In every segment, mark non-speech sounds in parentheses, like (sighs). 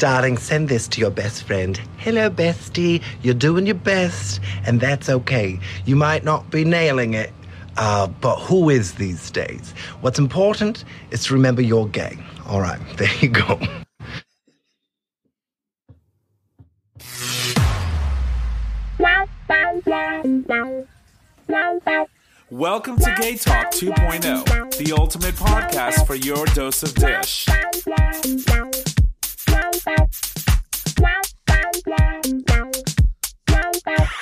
Darling, send this to your best friend. Hello, bestie. You're doing your best, and that's okay. You might not be nailing it, uh, but who is these days? What's important is to remember you're gay. All right, (laughs) there you go. Welcome to Gay Talk 2.0, the ultimate podcast for your dose of dish. Bye.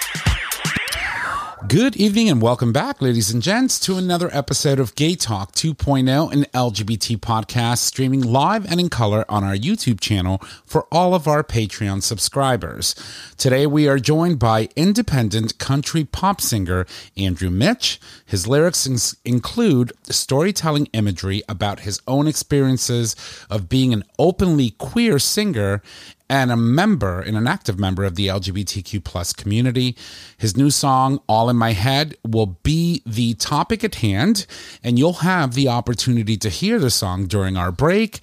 Good evening and welcome back, ladies and gents, to another episode of Gay Talk 2.0, an LGBT podcast streaming live and in color on our YouTube channel for all of our Patreon subscribers. Today we are joined by independent country pop singer Andrew Mitch. His lyrics include storytelling imagery about his own experiences of being an openly queer singer and a member and an active member of the LGBTQ plus community. His new song, All in My Head, will be the topic at hand, and you'll have the opportunity to hear the song during our break.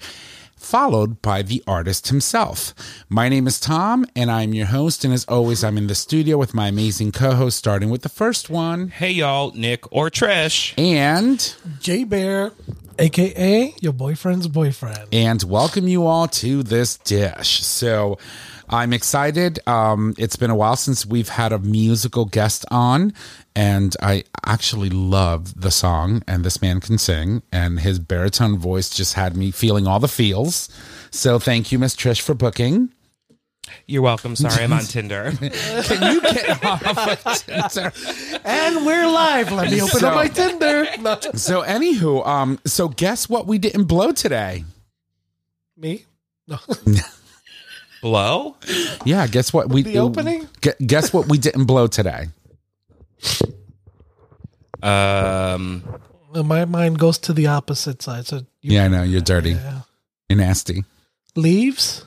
Followed by the artist himself. My name is Tom, and I'm your host. And as always, I'm in the studio with my amazing co host, starting with the first one. Hey y'all, Nick or Trish. And J Bear, aka your boyfriend's boyfriend. and welcome you all to this dish. So I'm excited. Um, it's been a while since we've had a musical guest on, and I actually love the song. And this man can sing, and his baritone voice just had me feeling all the feels. So thank you, Miss Trish, for booking. You're welcome. Sorry, I'm on (laughs) Tinder. Can you get off of Tinder? And we're live. Let me open So- up my Tinder. So, anywho, um, so guess what we didn't blow today? Me? No. (laughs) Blow? Yeah, guess what we The opening? gu- Guess what we didn't blow today? Um, my mind goes to the opposite side. So you, Yeah, I know you're dirty. Yeah. You're nasty. leaves,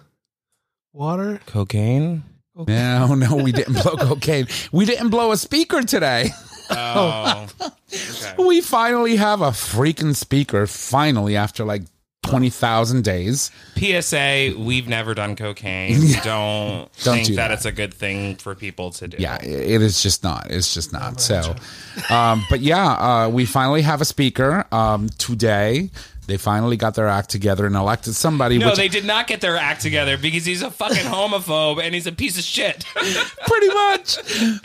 water. cocaine? No, no, we didn't blow (laughs) cocaine. We didn't blow a speaker today. Oh. okay. (laughs) We finally have a freaking speaker. Finally, after like twenty thousand days. PSA, we've never done cocaine. (laughs) We don't, (laughs) Don't think do that, that. it's a good thing for people to do. Yeah, it is just not. It's just not. So, (laughs) um, but yeah, uh, we finally have a speaker um, today. They finally got their act together and elected somebody. No, which they did not get their act together because he's a fucking homophobe and he's a piece of shit. pretty much.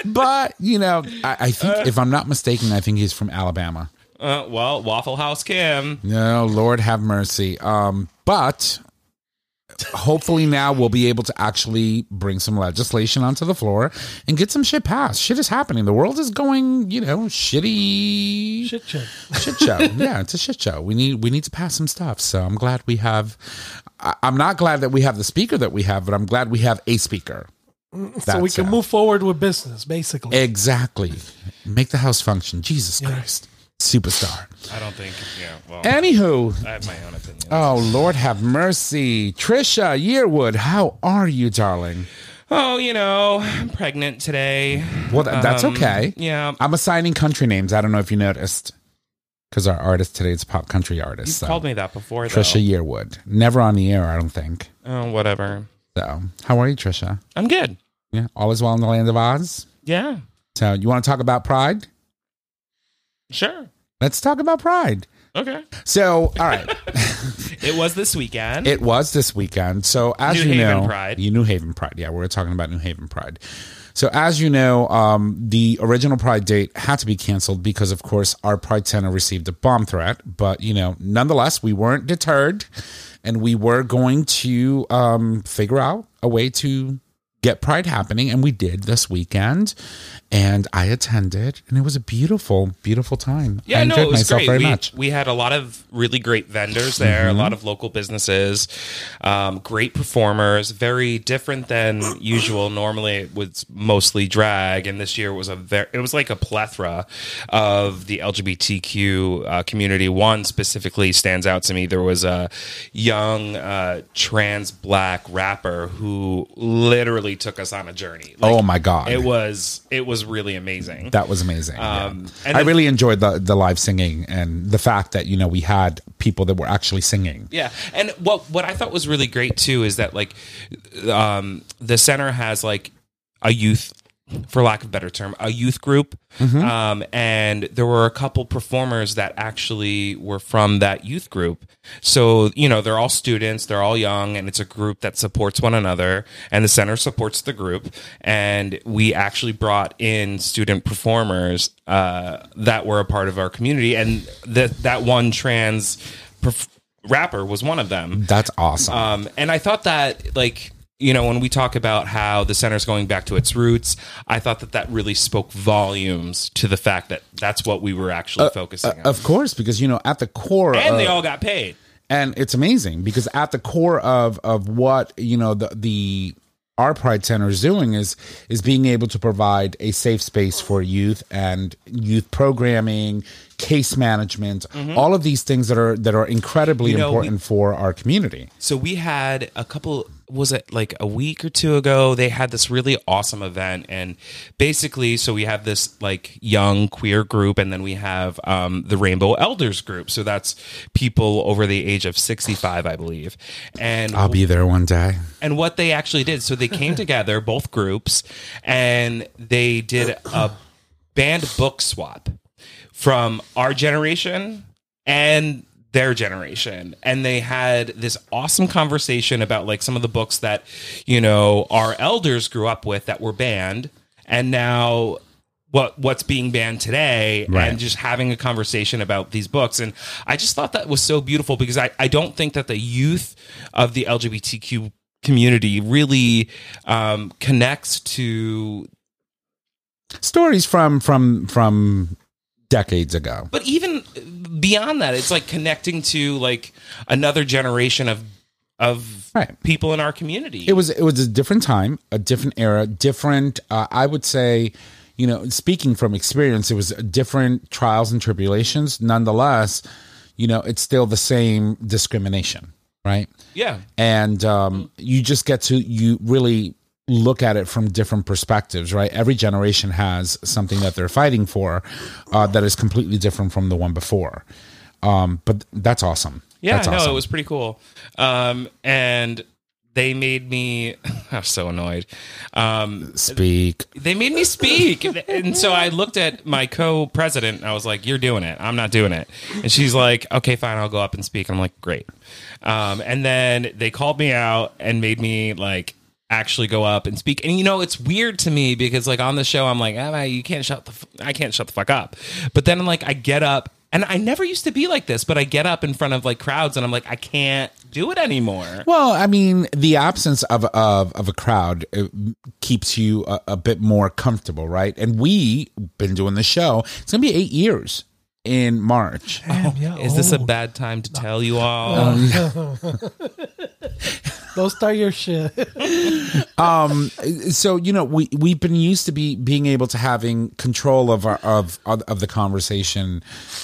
But you know, I, I think if I'm not mistaken, I think he's from Alabama. Uh, well, Waffle House Kim. No, Lord have mercy. Um, but hopefully now we'll be able to actually bring some legislation onto the floor and get some shit passed. Shit is happening. The world is going, you know, shitty Shit, shit. shit show. (laughs) yeah, it's a shit show. We need we need to pass some stuff. So I'm glad we have. I, I'm not glad that we have the speaker that we have, but I'm glad we have a speaker. So we can it. move forward with business, basically. Exactly. Make the house function. Jesus Christ. Superstar. I don't think, yeah, well, Anywho, I have my own opinion. oh Lord have mercy. Trisha Yearwood, how are you, darling? Oh, you know, I'm pregnant today. Well, th- that's Um, okay. Yeah. I'm assigning country names. I don't know if you noticed. Because our artist today is a pop country artist. You've so. called me that before, though. Trisha Yearwood. Never on the air, I don't think. Oh, whatever. So, how are you, Trisha? I'm good. Yeah, all is well in the land of Oz. Yeah. So, you want to talk about Pride? Sure. Let's talk about Pride. Okay. So, all (laughs) right. It was this weekend. It was this weekend. So as New you Haven know, Pride. New Haven Pride. Yeah, we are talking about New Haven Pride. So as you know, um, the original Pride date had to be canceled because, of course, our Pride Center received a bomb threat. But you know, nonetheless, we weren't deterred, and we were going to um, figure out a way to get Pride happening, and we did this weekend. And I attended, and it was a beautiful, beautiful time. yeah, I no, enjoyed it was myself great. very we, much. we had a lot of really great vendors there, Mm-hmm. a lot of local businesses, um, great performers, very different than usual. Normally, it was mostly drag, and this year was a very, it was like a plethora of the LGBTQ uh, community. One specifically stands out to me. There was a young uh, trans black rapper who literally really took us on a journey. Like, oh my god, It was it was really amazing. that was amazing. yeah. Um, and I then- really enjoyed the the live singing and the fact that you know we had people that were actually singing. Yeah, and what what I thought was really great too is that like um, the center has like a youth, for lack of a better term, a youth group, um, and there were a couple performers that actually were from that youth group. So you know they're all students, they're all young, and it's a group that supports one another, and the center supports the group. And we actually brought in student performers uh, that were a part of our community, and that that one trans. Perf- rapper was one of them. That's awesome. Um, and I thought that, like, you know, when we talk about how the center's going back to its roots, I thought that that really spoke volumes to the fact that that's what we were actually focusing on. Uh, of course, because you know at the core, and they all got paid. and it's amazing because at the core of of what you know the the our pride center is doing is is being able to provide a safe space for youth and youth programming case management all of these things that are that are incredibly Mm-hmm. You know, we- important for our community So we had a couple was it like a week or two ago they had this really awesome event and basically so we have this like young queer group and then we have um, the rainbow elders group. So that's people over the age of 65 i believe. And i'll be there one day. And what they actually did so they came (laughs) together both groups and they did a band book swap from our generation and their generation. And they had this awesome conversation about like some of the books that you know our elders grew up with that were banned. And now what what's being banned today Right. and just having a conversation about these books. And i just thought that was so beautiful because i, I don't think that the youth of the lgbtq community really um, connects to stories from from from decades ago. But even beyond that it's like connecting to like another generation of of Right. people in our community. It was it was a different time a different era different uh, i would say you know speaking from experience it was different trials and tribulations. Nonetheless you know it's still the same discrimination right? Yeah. And um, you just get to you really look at it from different perspectives right every generation has something that they're fighting for uh, that is completely different from the one before um, but that's awesome Yeah, that's no, awesome. it was pretty cool. Um, and they made me. (laughs) I was so annoyed. Um, speak they made me speak, and so I looked at my co-president. And I was like, "You're doing it. I'm not doing it." And she's like, "Okay, fine. I'll go up and speak." I'm like, "Great." Um, and then they called me out and made me like actually go up and speak. And you know, it's weird to me because like on the show, I'm like, ah, "You can't shut the. F- I can't shut the fuck up." But then I'm like I get up. And I never used to be like this, but I get up in front of like crowds and I'm like, I can't do it anymore. Well, I mean, the absence of of, of a crowd uh, keeps you a, a bit more comfortable, right? And we been doing the show. It's gonna be eight years in March. Damn, yeah, Is this a bad time to tell you all? (laughs) (laughs) Don't start your shit. (laughs) Um, so you know, we we've been used to be being able to having control of our of of, of the conversation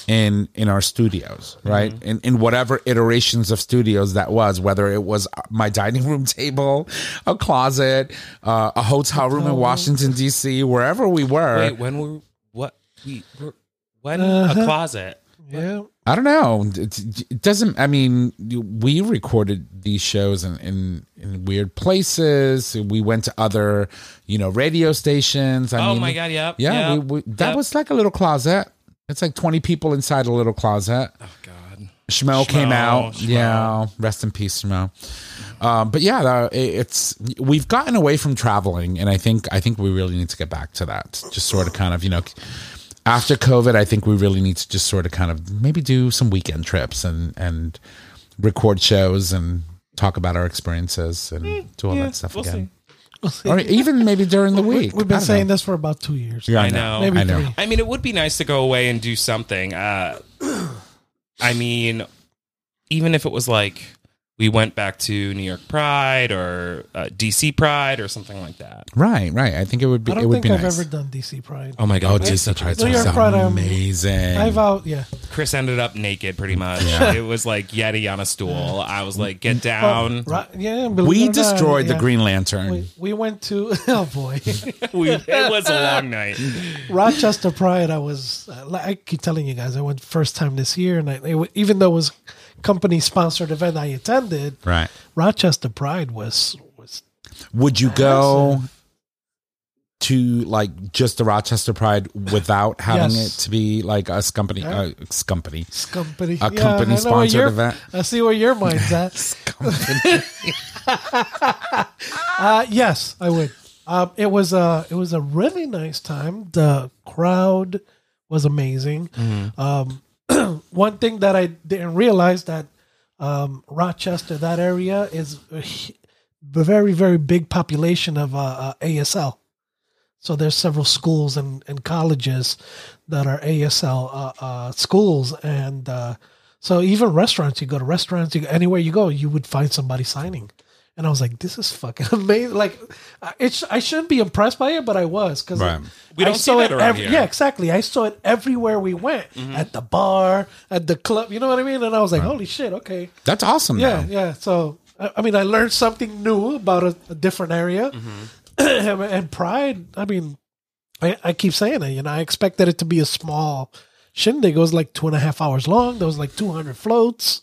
in in our studios, right? Mm-hmm. In in whatever iterations of studios that was, whether it was my dining room table, a closet, uh, a hotel room in Washington D.C., wherever we were. Wait, when were what we were when a uh-huh. closet? Yeah. I don't know. It, it doesn't. I mean, we recorded these shows in, in in weird places. We went to other, you know, radio stations. I Oh mean, my God, yep, yeah. yep, we, we, that yep. was like a little closet. It's like twenty people inside a little closet. Oh God. Schmo, came out. Schmo. Yeah, rest in peace, Schmo. Um, but yeah, it- it's we've gotten away from traveling, and I think I think we really need to get back to that. Just sort of, kind of, you know, after COVID, I think we really need to just sort of, kind of, maybe do some weekend trips and and record shows and talk about our experiences and do all that stuff we'll again. Or even maybe during the week. We've been saying know. this for about two years. Yeah, I know. Maybe I know. three. I mean, it would be nice to go away and do something. Uh, (clears throat) I mean, even if it was like we went back to New York Pride or uh, DC Pride or something like that. Right, right. I think it would be. I It don't would think be I've nice. ever done DC Pride. Oh my Oh, god! Disney Pride New York sounds Pride, amazing. I've out, yeah. Chris ended up naked pretty much. Yeah. It was like Yeti on a stool. I was like, get down. Right, yeah, believe we it or not, destroyed the yeah. Green Lantern. We, we went to (laughs) oh boy, (laughs) We, it was a long night. Rochester Pride. I was uh, I keep telling you guys, I went first time this year, and I, it, even though it was company sponsored event I attended, Right. Rochester Pride was was Would you go to like just the Rochester Pride without having Yes. it to be like a company, uh, company, company a company sponsored event? I see where your mind's at. (laughs) (laughs) uh, yes, I would. Um, it was a it was a really nice time. The crowd was amazing. Um, (clears throat) one thing that I didn't realize that um, Rochester, that area, is a very very big population of uh, uh, ASL. So there's several schools and, and colleges that are ASL uh, uh, schools, and uh, so even restaurants. You go to restaurants, you go, anywhere you go, you would find somebody signing. And I was like, "This is fucking (laughs) amazing!" Like, uh, it's I shouldn't be impressed by it, but I was because Right. We don't see saw that it. around ev- here. Mm-hmm. Yeah, exactly. I saw it everywhere we went at the bar, at the club. You know what I mean? And I was like, "Holy shit!" Okay, That's awesome. yeah, though. yeah. So I, I mean, I learned something new about a, a different area, Mm-hmm. (clears throat) and Pride. I mean, I, I keep saying it. You know, I expected it to be a small shindig. It was like two and a half hours long. There was like two hundred floats,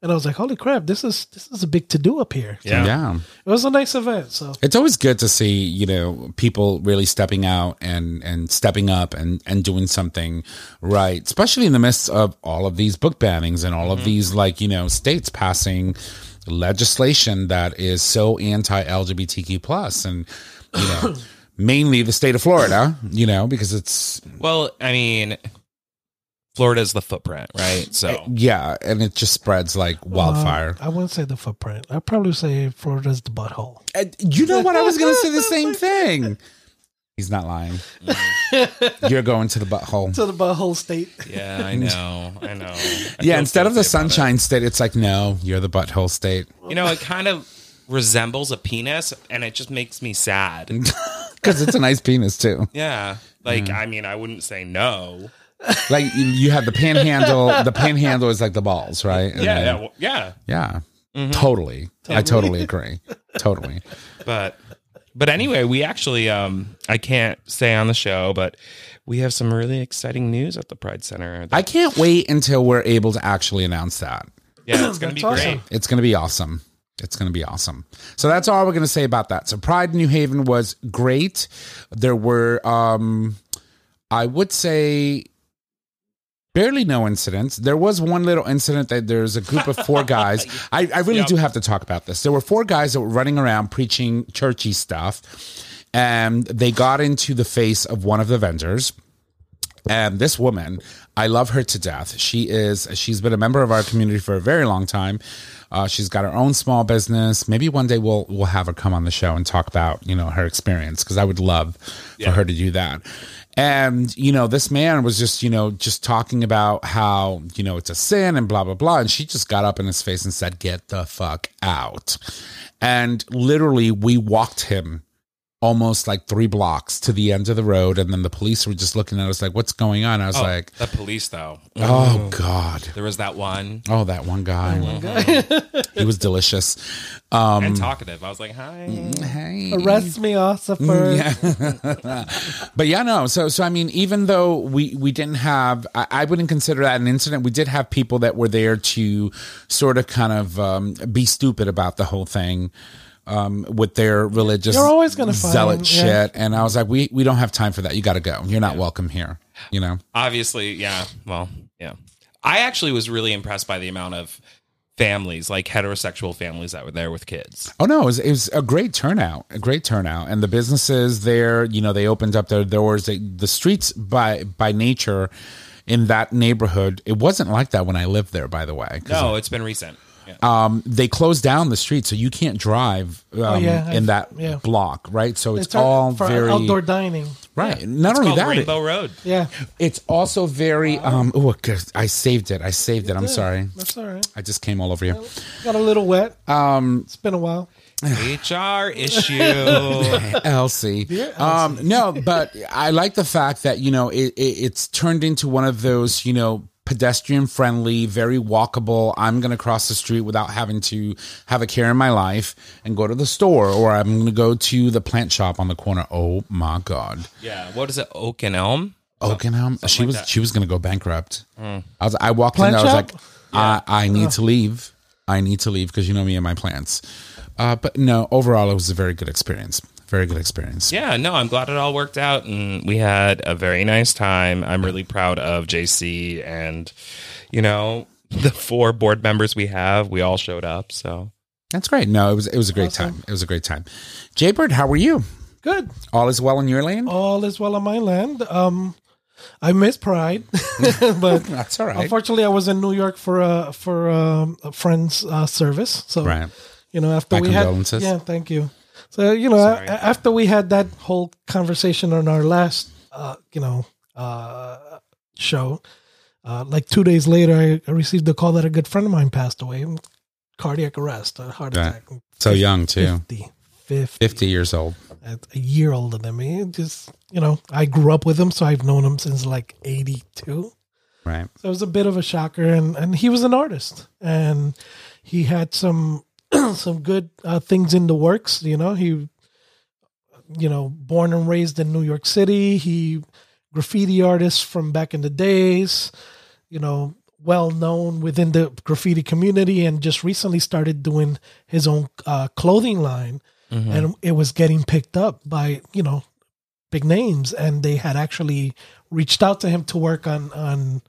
and I was like, "Holy crap! This is this is a big to do up here." Yeah. yeah. It was a nice event. So It's always good to see, you know, people really stepping out and and stepping up and and doing something right, especially in the midst of all of these book bannings and all of mm-hmm. these like, you know, states passing legislation that is so anti-LGBTQ plus and you know, (coughs) mainly the state of Florida, you know, because it's Well, I mean, Florida's the footprint, right? So yeah, and it just spreads like wildfire. uh, I wouldn't say the footprint. I'd probably say Florida's the butthole. Uh, you know what? I was going to say the (laughs) same thing. He's not lying. You're going to the butthole. To the butthole state. yeah, I know, I know. I (laughs) Yeah, instead of the guilty about it. sunshine state, it's like, no, you're the butthole state. you know, it kind of resembles a penis, and it just makes me sad. (laughs) Because it's a nice penis, too. Yeah, like I mean, I wouldn't say no. Like, you, you have the panhandle. The panhandle is like the balls, right? And Yeah, then- yeah, well, yeah. yeah. Totally. I totally agree. Totally. but but anyway we actually um i can't say on the show but we have some really exciting news at the pride center I can't wait until we're able to actually announce that. yeah it's gonna be That's great awesome. It's going to be awesome. It's going to be awesome. So that's all we're going to say about that. So Pride New Haven was great. There were, um, I would say, barely no incidents. There was one little incident that there's a group of four (laughs) guys. I, I really Yep. do have to talk about this. There were four guys that were running around preaching churchy stuff, and they got into the face of one of the vendors. And this woman, I love her to death. She is, she's been a member of our community for a very long time. Uh, she's got her own small business. Maybe one day we'll we'll have her come on the show and talk about you know her experience because I would love for her to do that. And you know, this man was just you know just talking about how you know it's a sin and blah blah blah, and she just got up in his face and said, "Get the fuck out!" And literally, we walked him almost like three blocks to the end of the road, and then the police were just looking at us like, "What's going on?" I was oh, like, the police though "Oh God." there was that one Oh, that one guy. (laughs) he was delicious. Um, and talkative i was like hi hey. Arrest me, Ossifer. (laughs) But yeah, no. So, so I mean, even though we we didn't have, I, I wouldn't consider that an incident. We did have people that were there to sort of kind of um, be stupid about the whole thing. Um, with their religious You're always gonna find- zealot yeah. shit, and I was like, we we don't have time for that. You got to go. You're not welcome here. You know. obviously yeah well yeah i actually was really impressed by the amount of families like heterosexual families that were there with kids Oh no, it was, it was a great turnout, a great turnout, and the businesses there, you know, they opened up their doors. They, the streets by by nature in that neighborhood, it wasn't like that when I lived there. By the way, no it's been recent yeah. um, they closed down the street, so you can't drive um, Oh, yeah, in that yeah. block, right? So it's, It's all for very outdoor dining. Right. Not It's only called that, it- Road. Yeah, it's also very. Um. Oh, I saved it. I saved it. I'm sorry. that's all right. I just came all over you. Got a little wet. Um. It's been a while. HR issue. (laughs) Elsie. Um, no, but I like the fact that you know it, it, it's turned into one of those you know pedestrian friendly, very walkable. I'm going to cross the street without having to have a care in my life and go to the store, or I'm going to go to the plant shop on the corner. Oh my god, yeah. What is it? Oak and Elm. Oakenham. She like was that. she was going to go bankrupt. I was I walked Plant in there. I was shop? like, I, I need to leave. I need to leave because you know me and my plants. Uh, but no, overall, it was a very good experience. Very good experience. Yeah, no, I'm glad it all worked out, and we had a very nice time. I'm really proud of JC, and you know (laughs) the four board members we have. We all showed up, so That's great. No, it was it was a great time. It was a great time. Jaybird, how were you? Good. All is well in your land? All is well on my land. Um, I miss Pride, (laughs) but (laughs) That's all right. unfortunately, I was in New York for a for um, a friend's uh, service. So Right. you know, after My we had condolences. yeah, thank you. So you know, a- after we had that whole conversation on our last uh, you know uh, show, uh, like two days later, I, received a call that a good friend of mine passed away, cardiac arrest, a heart Right. attack. So young too. 50, 50, 50 years old. a year older than me. It Just you know, I grew up with him, so I've known him since like eighty two. Right. So it was a bit of a shocker, and and he was an artist, and he had some (clears throat) some good uh, things in the works. You know, he you know born and raised in New York City. He graffiti artist from back in the days. You know, well known within the graffiti community, and just recently started doing his own uh, clothing line, and it was getting picked up by you know big names, and they had actually reached out to him to work on on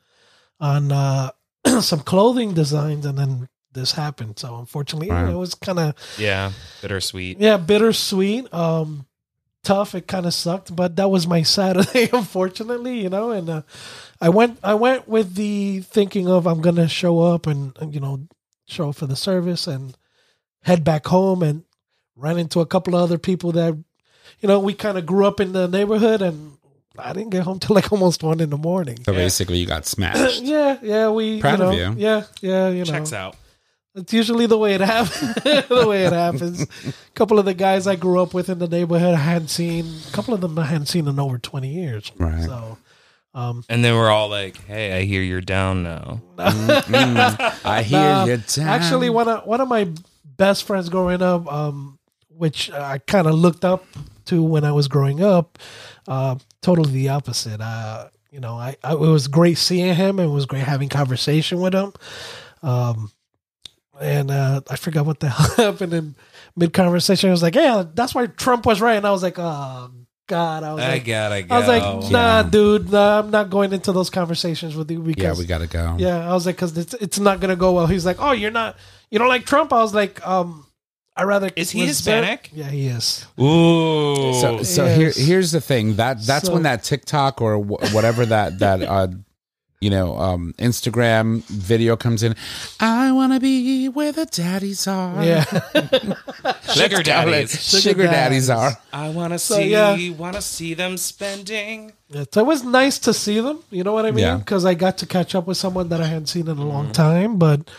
on uh, (clears throat) some clothing designs, and then this happened. So unfortunately, Right. it was kind of yeah, bittersweet. yeah bittersweet, um, tough. It kind of sucked, but that was my (laughs) Saturday, unfortunately. You know, and uh, I went I went with the thinking of I'm gonna show up and, and you know show up for the service and head back home and ran into a couple of other people that you know we kind of grew up in the neighborhood and I didn't get home till like almost one in the morning. So basically, you got smashed. (clears throat) Yeah, yeah, we Proud you of you. Yeah, yeah, you know, Checks out. It's usually the way it happens. (laughs) the way it happens. A couple of the guys I grew up with in the neighborhood I hadn't seen. A couple of them I hadn't seen in over twenty years. Right. So, um, And then we're all like, "Hey, I hear you're down now." I (laughs) hear uh, you down. actually, one of one of my best friends growing up, um, which I kind of looked up to when I was growing up, uh, totally the opposite. Uh, you know, I, I it was great seeing him. And it was great having conversation with him. Um, and uh, I forgot what the (laughs) hell happened in mid conversation. I was like, "Yeah, that's why Trump was right," and I was like, "Oh God!" I was I like, gotta go. I was like, "Nah, dude, nah, I'm not going into those conversations with you because yeah, we got to go. yeah, I was like, because it's it's not gonna go well. He's like, oh, you're not, you don't like Trump. I was like, um, I rather Is he respect- Hispanic? Yeah, he is. Ooh. So, so Yes. here, here's the thing that that's So- when that TikTok or whatever that that (laughs) uh, you know um, Instagram video comes in. I want to be where the daddies are. Yeah, (laughs) (laughs) sugar daddies. sugar, Sugar daddies daddies. are. I want to So, see. yeah. Want to see them spending. so it was nice to see them. You know what I mean? Because I got to catch up with someone that I hadn't seen in a long time. But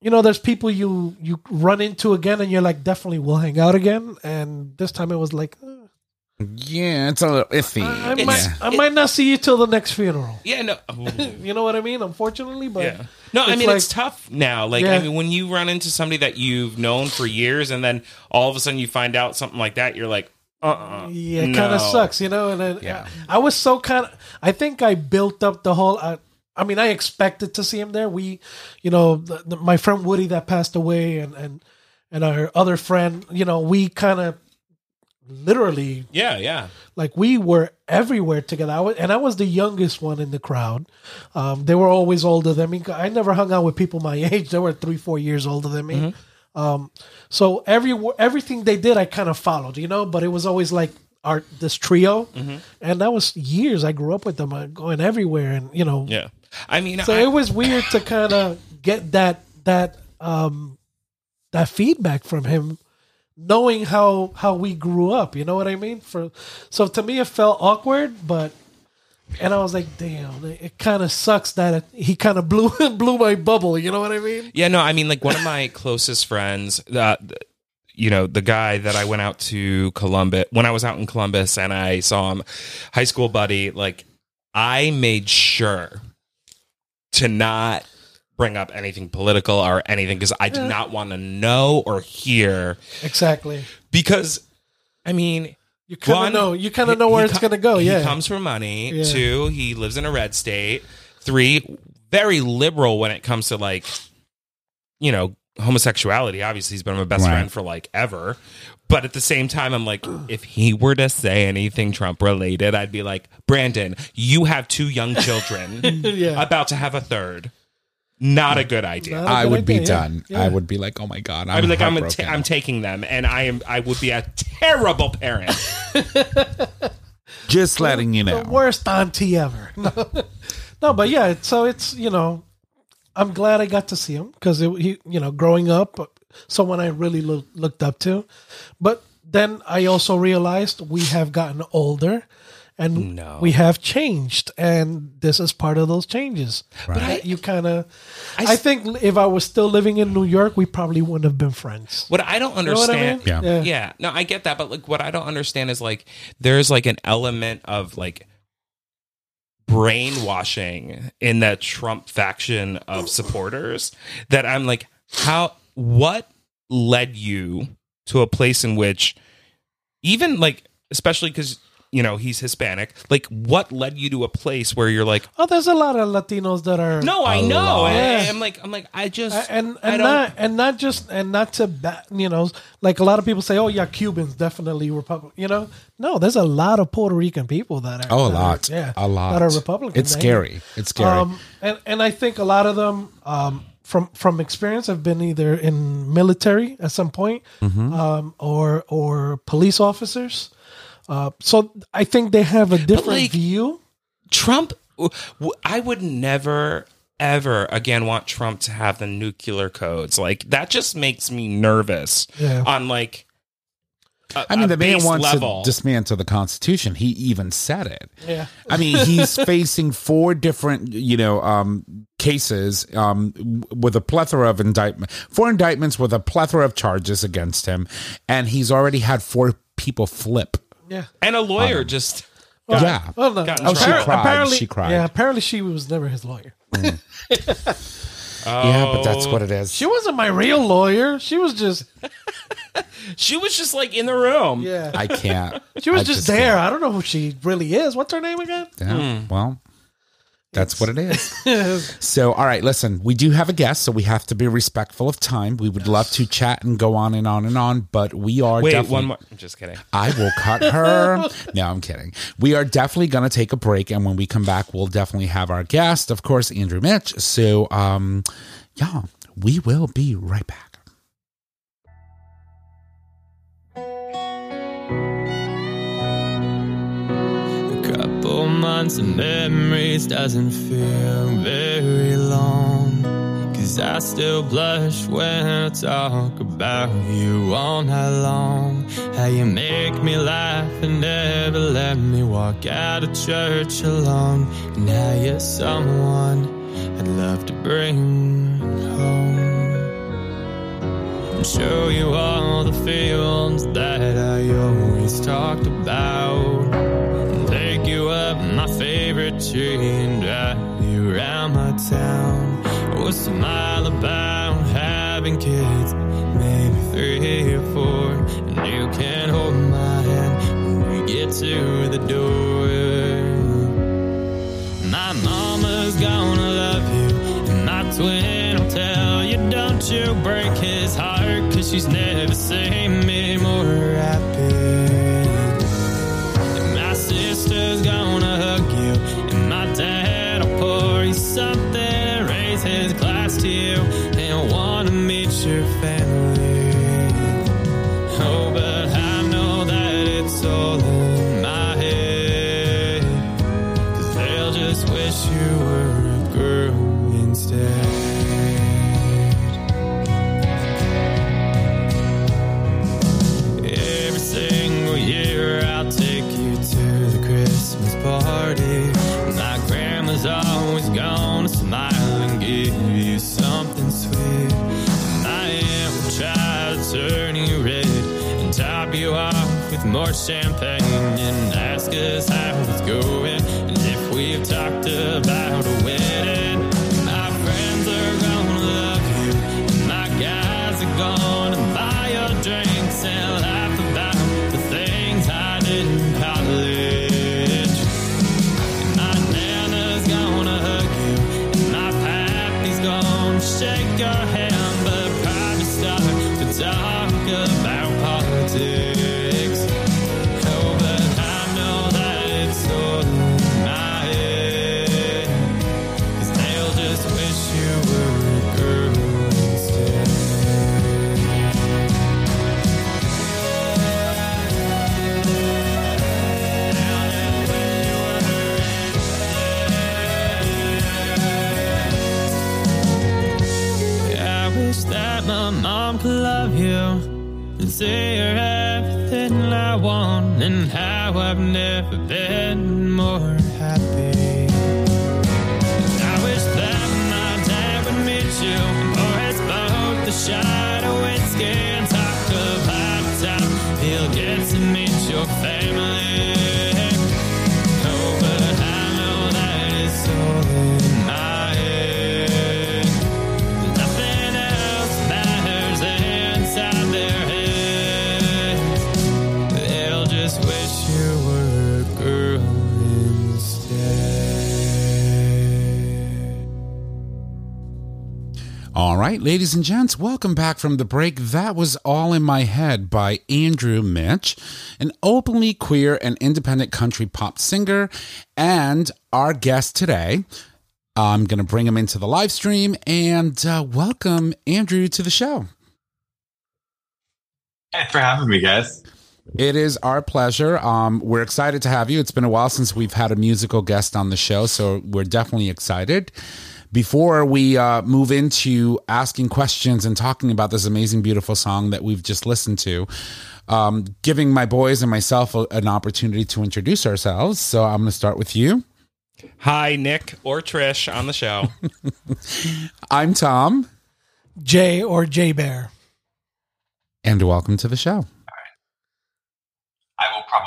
you know, there's people you you run into again, and you're like, definitely we'll hang out again. And this time it was like, eh, Yeah, it's a little iffy. I It's- might I might not see you till the next funeral. Yeah. No. (laughs) You know what I mean? Unfortunately, but Yeah. No, I mean like- it's tough now. Like Yeah. I mean, when you run into somebody that you've known for years, and then all of a sudden you find out something like that, you're like, uh, uh Yeah, it kind of sucks, you know. And then, Yeah. I, I was so kind of. I think I built up the whole. Uh, I mean, I expected to see him there. We, you know, the, the, my friend Woody that passed away, and and and our other friend, you know, we kind of literally Yeah, yeah. like we were everywhere together. I was, and I was the youngest one in the crowd. Um, they were always older than me. I never hung out with people my (laughs) age. They were three, four years older than me. Um, so every everything they did, I kind of followed, you know. But it was always like our this trio, and that was years. I grew up with them, uh, going everywhere, and you know. Yeah. I mean, So I, it was weird to kind of get that that um that feedback from him knowing how how we grew up. You know what I mean? For so to me, it felt awkward, but and I was like, damn, it, it kind of sucks that it, he kind of (laughs) blew blew my bubble. You know what I mean? Yeah, no, I mean, like one of my closest friends, uh, you know, the guy that I went out to Columbus when I was out in Columbus and I saw him, high school buddy. Like, I made sure to not bring up anything political or anything because I did not want to know or hear Exactly. because, I mean. You kind of know. You kind of know where it's co- gonna go. Yeah. He Yeah. comes from money. Yeah. Two, he lives in a red state. Three, very liberal when it comes to like, you know, homosexuality. Obviously, he's been my best Right. friend for like ever. But at the same time, I'm like, (gasps) if he were to say anything Trump related, I'd be like, Brandon, you have two young children, (laughs) Yeah. about to have a third. Not a good idea. Not a I good would be idea, yeah. done. Yeah. I would be like, oh my god, I'm I'd be like, I'm, a heartbroken. ta- I'm taking them, and I am. I would be a terrible parent. (laughs) just letting you know. the worst auntie ever. (laughs) No, no, but yeah. So it's you know, I'm glad I got to see him because he, you know, growing up, someone I really look, looked up to. But then I also realized we have gotten older, and No. we have changed, and this is part of those changes. But I- you kind of, I I, think if I was still living in New York, we probably wouldn't have been friends. What I don't You know I understand. mean? Yeah. yeah no i get that but like what i don't understand is like there's like an element of like brainwashing in that trump faction of supporters that i'm like how what led you to a place in which even like especially because you know he's hispanic like what led you to a place where you're like Oh, there's a lot of Latinos that are no I know lot. and i'm like i'm like i just Uh, and and don't- and not just and not to ba- you know like a lot of people say oh yeah Cubans definitely Republican you know no there's a lot of Puerto Rican people that are Oh, a that are- lot. yeah a lot. that are Republican It's scary. It's scary. um and and I think a lot of them um from from experience have been either in military at some point Mm-hmm. um or or police officers uh so I think they have a different like- view Trump, I would never, ever again want Trump to have the nuclear codes. Like that just makes me nervous. Yeah. On like, a- I mean, the man base wants level. to dismantle the Constitution. He even said it. yeah I mean, he's (laughs) facing four different, you know, um, cases um, with a plethora of indictment, four indictments with a plethora of charges against him, and he's already had four people flip. Yeah and a lawyer just. yeah. Well, no. Got Oh, she cried. Apparently, She cried. Yeah, apparently she was never his lawyer. (laughs) Yeah, but that's Oh. what it is. She wasn't my real lawyer. She was just (laughs) She was just like in the room. yeah. I can't. She was I just, there. I don't know who she really is. What's her name again? Yeah, Hmm. Well, that's what it is. (laughs) So, all right, listen, we do have a guest, so we have to be respectful of time. We would love to chat and go on and on and on, but we are Wait, definitely. one more. I'm just kidding. I will cut (laughs) her. no, I'm kidding. We are definitely going to take a break, and when we come back, we'll definitely have our guest, of course, Andrew Mitch. So, um, yeah, we will be right back. Couple months of memories doesn't feel very long. Cause I still blush when I talk about you all night long. How you make me laugh and never let me walk out of church alone. And how you're someone I'd love to bring home and show you all the fields that I always talked about. Up my favorite tree and drive around my town. What's a mile about having kids? Maybe three or four. And you can hold my hand when we get to the door. My mama's gonna love you, and my twin will tell you, don't you break his heart, cause she's never seen champagne and ask us how it's going and say you're everything I want and how I've never been more right, ladies and gents, welcome back from the break. That was All in My Head by Andrew Mitch, an openly queer and independent country pop singer. And our guest today, I'm going to bring him into the live stream and uh, welcome Andrew to the show. Thanks for having me, guys. It is our pleasure. Um, we're excited to have you. It's been a while since we've had a musical guest on the show, so we're definitely excited. Before we uh, move into asking questions and talking about this amazing, beautiful song that we've just listened to, um, giving my boys and myself a, an opportunity to introduce ourselves. So I'm going to start with you. Hi, Nick or Trish on the show. (laughs) I'm Tom, Jay or J Bear. and welcome to the show.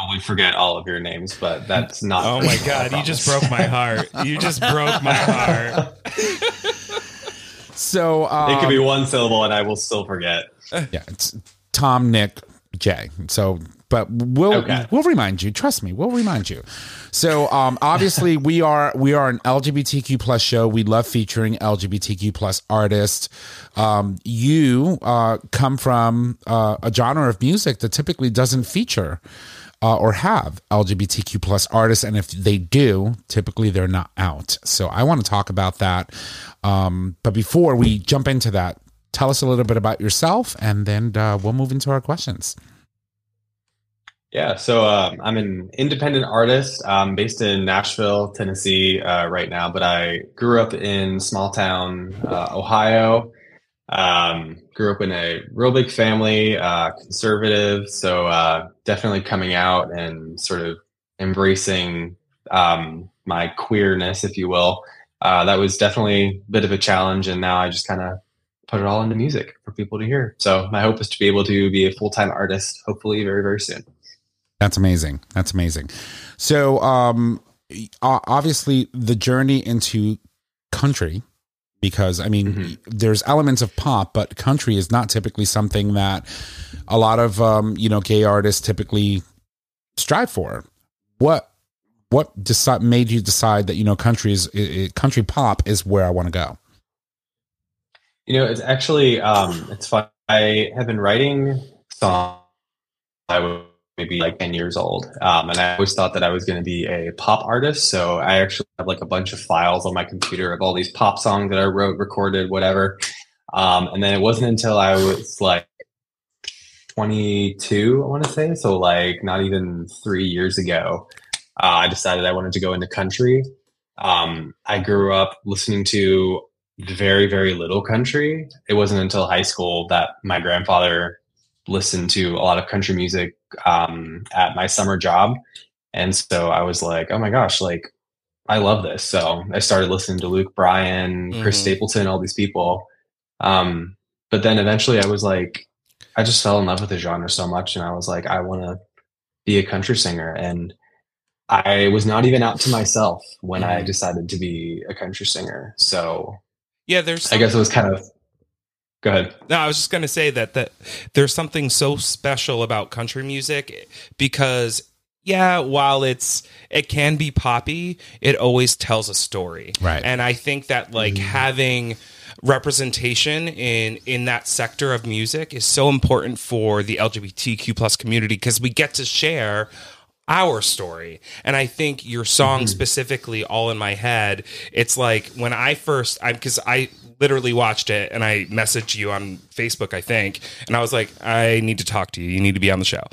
I probably forget all of your names, but that's not. oh my (laughs) God, you just broke my heart. You just broke my heart. (laughs) So um, It could be one syllable, and I will still forget. yeah, it's Tom, Nick, Jay. So, but we'll Okay. we'll remind you. Trust me, we'll remind you. So, um, obviously, we are we are an LGBTQ plus show. We love featuring LGBTQ plus artists. Um, you uh, come from uh, a genre of music that typically doesn't feature. Uh, or have LGBTQ plus artists, and if they do, typically they're not out. So I want to talk about that. Um, but before we jump into that, tell us a little bit about yourself, and then uh, we'll move into our questions. Yeah, so um, I'm an independent artist. I'm based in Nashville, Tennessee, uh, right now, but I grew up in small town uh, Ohio. Um, grew up in a real big family, uh, conservative, so uh, definitely coming out and sort of embracing um, my queerness, if you will. Uh, that was definitely a bit of a challenge, and now I just kind of put it all into music for people to hear. So my hope is to be able to be a full time artist, hopefully very very soon. That's amazing. That's amazing. So, um, obviously, the journey into country, because I mean, there's elements of pop, but country is not typically something that a lot of um, you know gay artists typically strive for. What what decide made you decide that you know country is i- i- country pop is where I want to go? You know, it's actually um, it's fun. I have been writing songs. I was maybe like ten years old, um, and I always thought that I was going to be a pop artist. So I actually have like a bunch of files on my computer of all these pop songs that I wrote, recorded, whatever. Um, and then it wasn't until I was like 22, I want to say, so like not even three years ago, uh, I decided I wanted to go into country. Um, I grew up listening to very very little country it wasn't until high school that my grandfather listened to a lot of country music um, at my summer job and so i was like oh my gosh like i love this so i started listening to luke bryan chris Mhm. stapleton all these people um, but then eventually i was like i just fell in love with the genre so much and i was like i want to be a country singer. And I was not even out to myself when I Mhm. decided to be a country singer. So Yeah, there's. I guess it was kind of. Go ahead. No, I was just going to say that that there's something so special about country music because yeah, while it's it can be poppy, it always tells a story. Right. And I think that like mm-hmm. having representation in in that sector of music is so important for the LGBTQ plus community because we get to share our story. And I think your song mm-hmm. specifically, All in My Head, it's like when I first, I because I literally watched it and I messaged you on Facebook, I think, and I was like, I need to talk to you. You need to be on the show.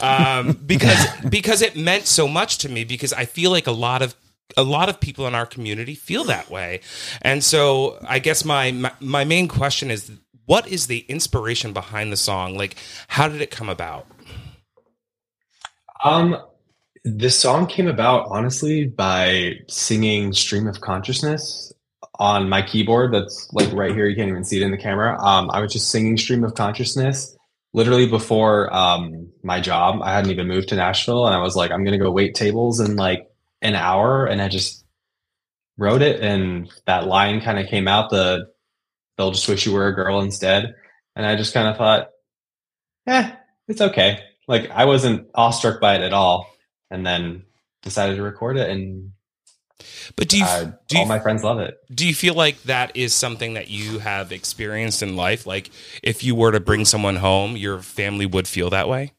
Um, (laughs) because because it meant so much to me because I feel like a lot of a lot of people in our community feel that way. And so I guess my, my my main question is what is the inspiration behind the song? Like how did it come about? Um, this song came about honestly by singing "Stream of Consciousness" on my keyboard. That's like right here. You can't even see it in the camera. Um, I was just singing "Stream of Consciousness" literally before um my job. I hadn't even moved to Nashville, and I was like, I'm gonna go wait tables in like an hour, and I just wrote it, and that line kind of came out. The they'll just wish you were a girl instead, and I just kind of thought, eh, it's okay. Like I wasn't awestruck by it at all, and then decided to record it, and But do you uh, do you all my friends love it. do you feel like that is something that you have experienced in life? Like if you were to bring someone home, your family would feel that way?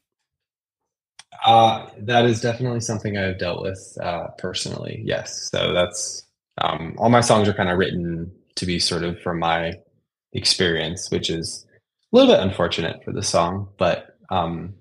Uh, that is definitely something I've dealt with uh, personally. Yes, so that's um, all my songs are kind of written to be sort of from my experience, which is a little bit unfortunate for the song, but um,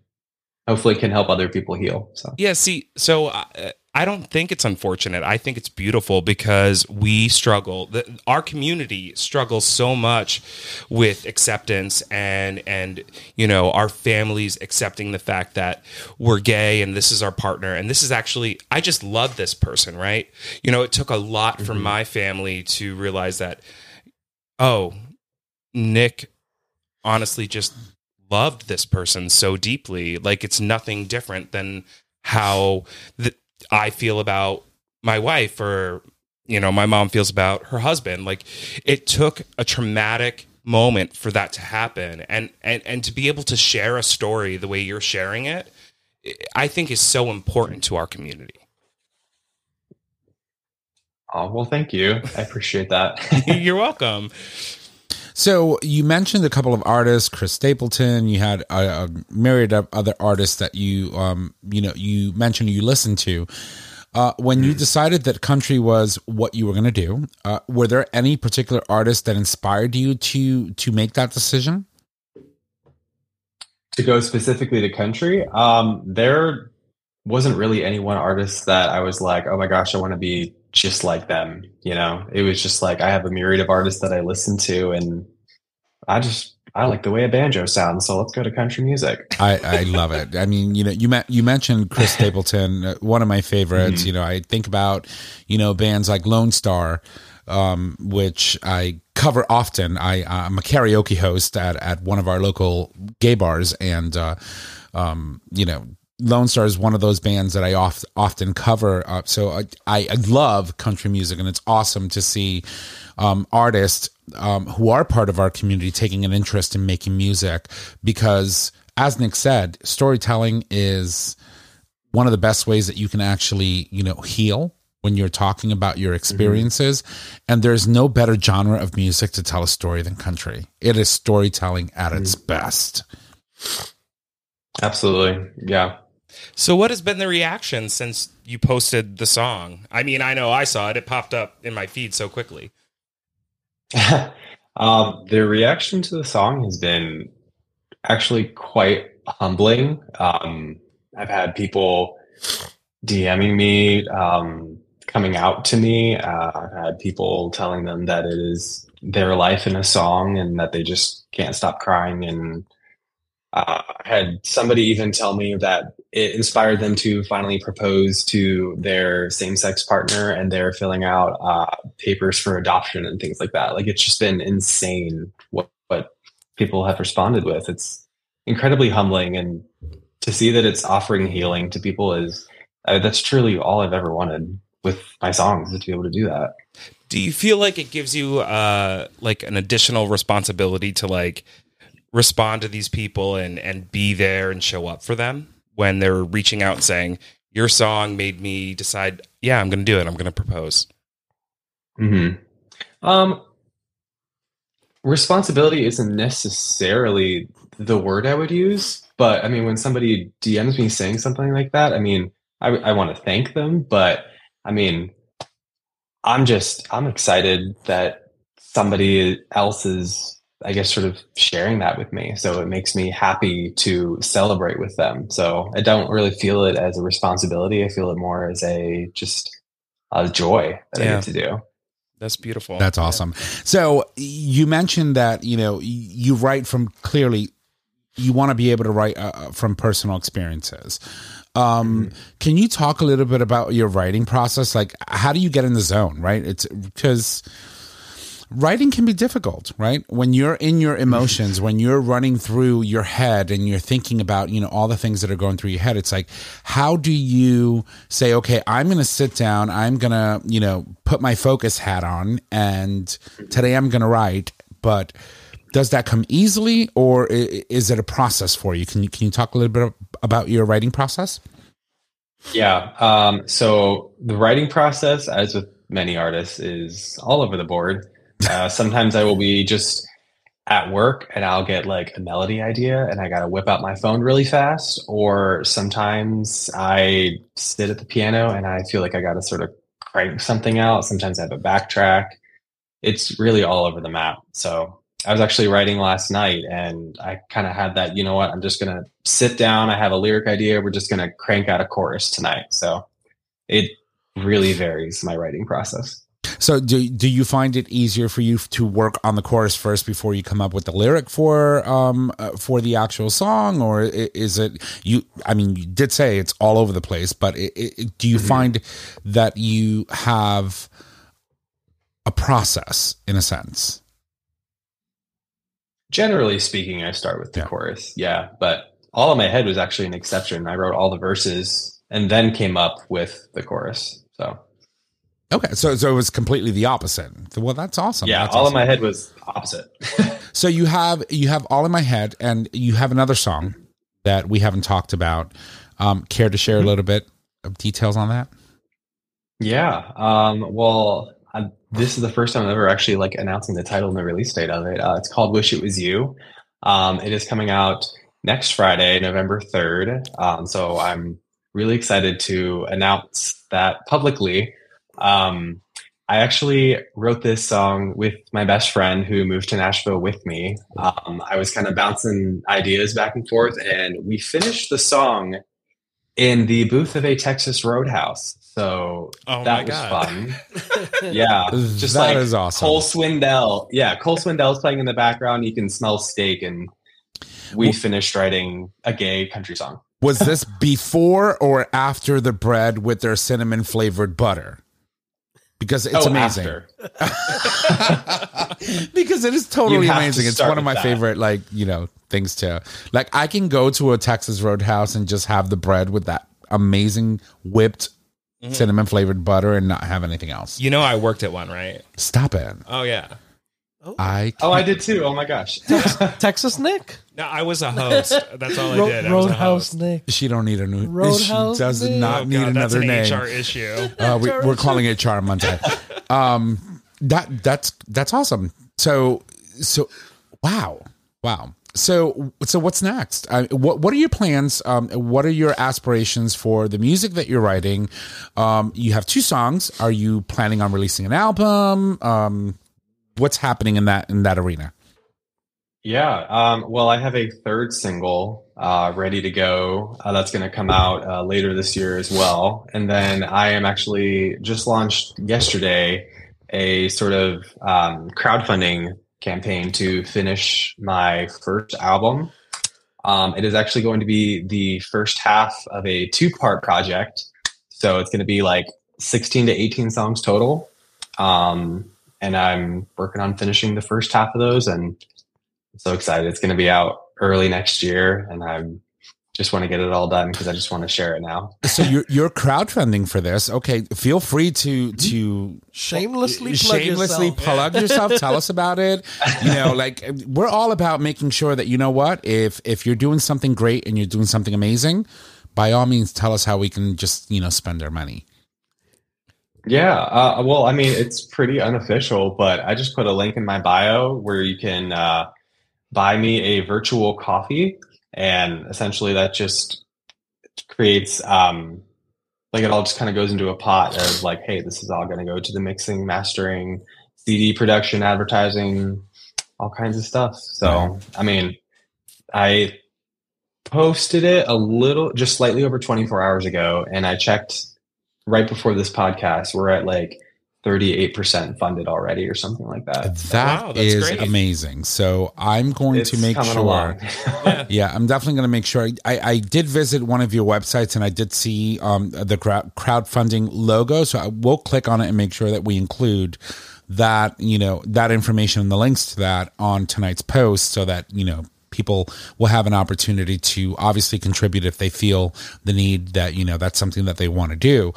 hopefully can help other people heal. So Yeah, see, so uh, I don't think it's unfortunate. I think it's beautiful because we struggle. The, our community struggles so much with acceptance and and you know our families accepting the fact that we're gay and this is our partner and this is actually I just love this person, right? You know, it took a lot for mm-hmm. my family to realize that. Oh, Nick honestly just loved this person so deeply. Like it's nothing different than how the, I feel about my wife or you know my mom feels about her husband. Like it took a traumatic moment for that to happen and and and to be able to share a story the way you're sharing it I think is so important to our community. oh well, thank you. I appreciate that. (laughs) You're welcome. So you mentioned a couple of artists, Chris Stapleton. You had a, a myriad of other artists that you, um, you know, you mentioned you listened to. Uh, when you decided that country was what you were going to do, uh, were there any particular artists that inspired you to to make that decision? to go specifically to country, um, there wasn't really any one artist that I was like, oh my gosh, I want to be just like them. You know, it was just like I have a myriad of artists that I listen to, and I just I like the way a banjo sounds, so let's go to country music. I, I love it. I mean, you know, you met, you mentioned Chris (laughs) Stapleton, uh, one of my favorites. You know, I think about you know bands like Lonestar, um, which I cover often. I I'm a karaoke host at at one of our local gay bars, and uh, um, you know. Lonestar is one of those bands that I oft, often cover. Uh, so I, I, I love country music, and it's awesome to see um, artists um, who are part of our community taking an interest in making music because, as Nick said, storytelling is one of the best ways that you can actually, you know, heal when you're talking about your experiences. And there's no better genre of music to tell a story than country. It is storytelling at its best. Absolutely, yeah. So, what has been the reaction since you posted the song? I mean, I know I saw it; it popped up in my feed so quickly. (laughs) um, the reaction to the song has been actually quite humbling. Um, I've had people DMing me, um, coming out to me. Uh, I've had people telling them that it is their life in a song and that they just can't stop crying. And uh, had somebody even tell me that it inspired them to finally propose to their same-sex partner, and they're filling out uh, papers for adoption and things like that. Like it's just been insane what what people have responded with. It's incredibly humbling, and to see that it's offering healing to people is uh, that's truly all I've ever wanted with my songs to be able to do that. Do you feel like it gives you uh like an additional responsibility to like respond to these people and and be there and show up for them when they're reaching out and saying your song made me decide yeah I'm going to do it I'm going to propose. hmm Um, responsibility isn't necessarily the word I would use, but I mean, when somebody DMs me saying something like that, I mean, I, I want to thank them, but I mean, I'm just, I'm excited that somebody else is, I guess, sort of sharing that with me. So it makes me happy to celebrate with them. So I don't really feel it as a responsibility. I feel it more as a just a joy that I Yeah. get to do. That's beautiful. That's awesome. So you mentioned that you know you write from clearly. You want to be able to write uh, uh, from personal experiences. Um, Can you talk a little bit about your writing process? Like, how do you get in the zone? Right? It's because writing can be difficult, right? When you're in your emotions, when you're running through your head and you're thinking about, you know, all the things that are going through your head, it's like, how do you say, okay, I'm going to sit down, I'm going to, you know, put my focus hat on, and today I'm going to write, but does that come easily or is it a process for you? Can you, can you talk a little bit about your writing process? Yeah. Um, so the writing process, as with many artists, is all over the board. Uh, sometimes I will be just at work and I'll get like a melody idea and I got to whip out my phone really fast. Or sometimes I sit at the piano and I feel like I got to sort of crank something out. Sometimes I have a backtrack. It's really all over the map. So I was actually writing last night and I kind of had that, you know what, I'm just going to sit down. I have a lyric idea. We're just going to crank out a chorus tonight. So it really varies my writing process. So do do you find it easier for you to work on the chorus first before you come up with the lyric for um uh, for the actual song, or is it you? I mean, you did say it's all over the place, but it, it, do you find that you have a process in a sense? Generally speaking, I start with the Yeah. chorus. Yeah. But all in my head was actually an exception. I wrote all the verses and then came up with the chorus. So Okay, so so it was completely the opposite. Well, that's awesome. yeah, That's all awesome. in my head was opposite. (laughs) So you have you have all in my head, and you have another song that we haven't talked about. Um, care to share a little bit of details on that? Yeah. Um, well, I, this is the first time I'm ever actually like announcing the title and the release date of it. Uh, it's called "Wish It Was You." Um, it is coming out next Friday, November third. Um, so I'm really excited to announce that publicly. Um, I actually wrote this song with my best friend who moved to Nashville with me. Um, I was kind of bouncing ideas back and forth, and we finished the song in the booth of a Texas Roadhouse. So Oh that was God. fun. (laughs) yeah, just That like is awesome. Cole Swindell. Yeah, Cole Swindell's playing in the background. You can smell steak, and we finished writing a gay country song. Was this before or after the bread with their cinnamon flavored butter? Because it's Oh, amazing. (laughs) (laughs) because it is totally You have to amazing. It's one of my that. favorite, like you know, things to like. I can go to a Texas Roadhouse and just have the bread with that amazing whipped Mm-hmm. cinnamon flavored butter and not have anything else. You know, I worked at one, right? Stop it! Oh yeah. I Oh, I did too. Oh my gosh. Texas Nick, No, I was a host. That's all I Ro- did. I was a Roadhouse host. Nick. she don't need a new. Roadhouse she does Nick. not Oh, need God, that's another an name. HR issue. Uh, we, we're calling it HR Monday. (laughs) Um, that that's that's awesome. So so wow wow. So so what's next? Uh, what what are your plans? Um, what are your aspirations for the music that you're writing? Um, you have two songs. Are you planning on releasing an album? Um, what's happening in that in that arena? Yeah. Um, well, I have a third single uh, ready to go. Uh, that's going to come out uh, later this year as well. And then I am actually just launched yesterday a sort of um, crowdfunding campaign to finish my first album. Um, it is actually going to be the first half of a two part project. So it's going to be like 16 to 18 songs total. Um, and I'm working on finishing the first half of those and so excited. It's going to be out early next year, and I'm just want to get it all done because I just want to share it now. So you're you're crowdfunding for this. Okay, feel free to to Shamelessly plug shamelessly yourself. plug (laughs) yourself. Tell us about it. You know, (laughs) like we're all about making sure that you know what if if you're doing something great and you're doing something amazing, by all means, tell us how we can just you know spend our money. Yeah, uh, well, I mean, it's pretty unofficial, but I just put a link in my bio where you can uh, buy me a virtual coffee, and essentially that just creates um, like it all just kind of goes into a pot of like, hey, this is all going to go to the mixing, mastering, CD production, advertising, all kinds of stuff. So, I mean, I posted it a little, just slightly over 24 hours ago, and I checked right before this podcast. We're at like 38% funded already, or something like that. That Wow, that's is great. amazing. So I'm going It's to make sure. along. (laughs) Yeah, I'm definitely going to make sure. I, I did visit one of your websites and I did see um, the crowd, crowdfunding logo. So I will click on it and make sure that we include that, you know, that information and the links to that on tonight's post so that, you know, people will have an opportunity to obviously contribute if they feel the need that, you know, that's something that they want to do.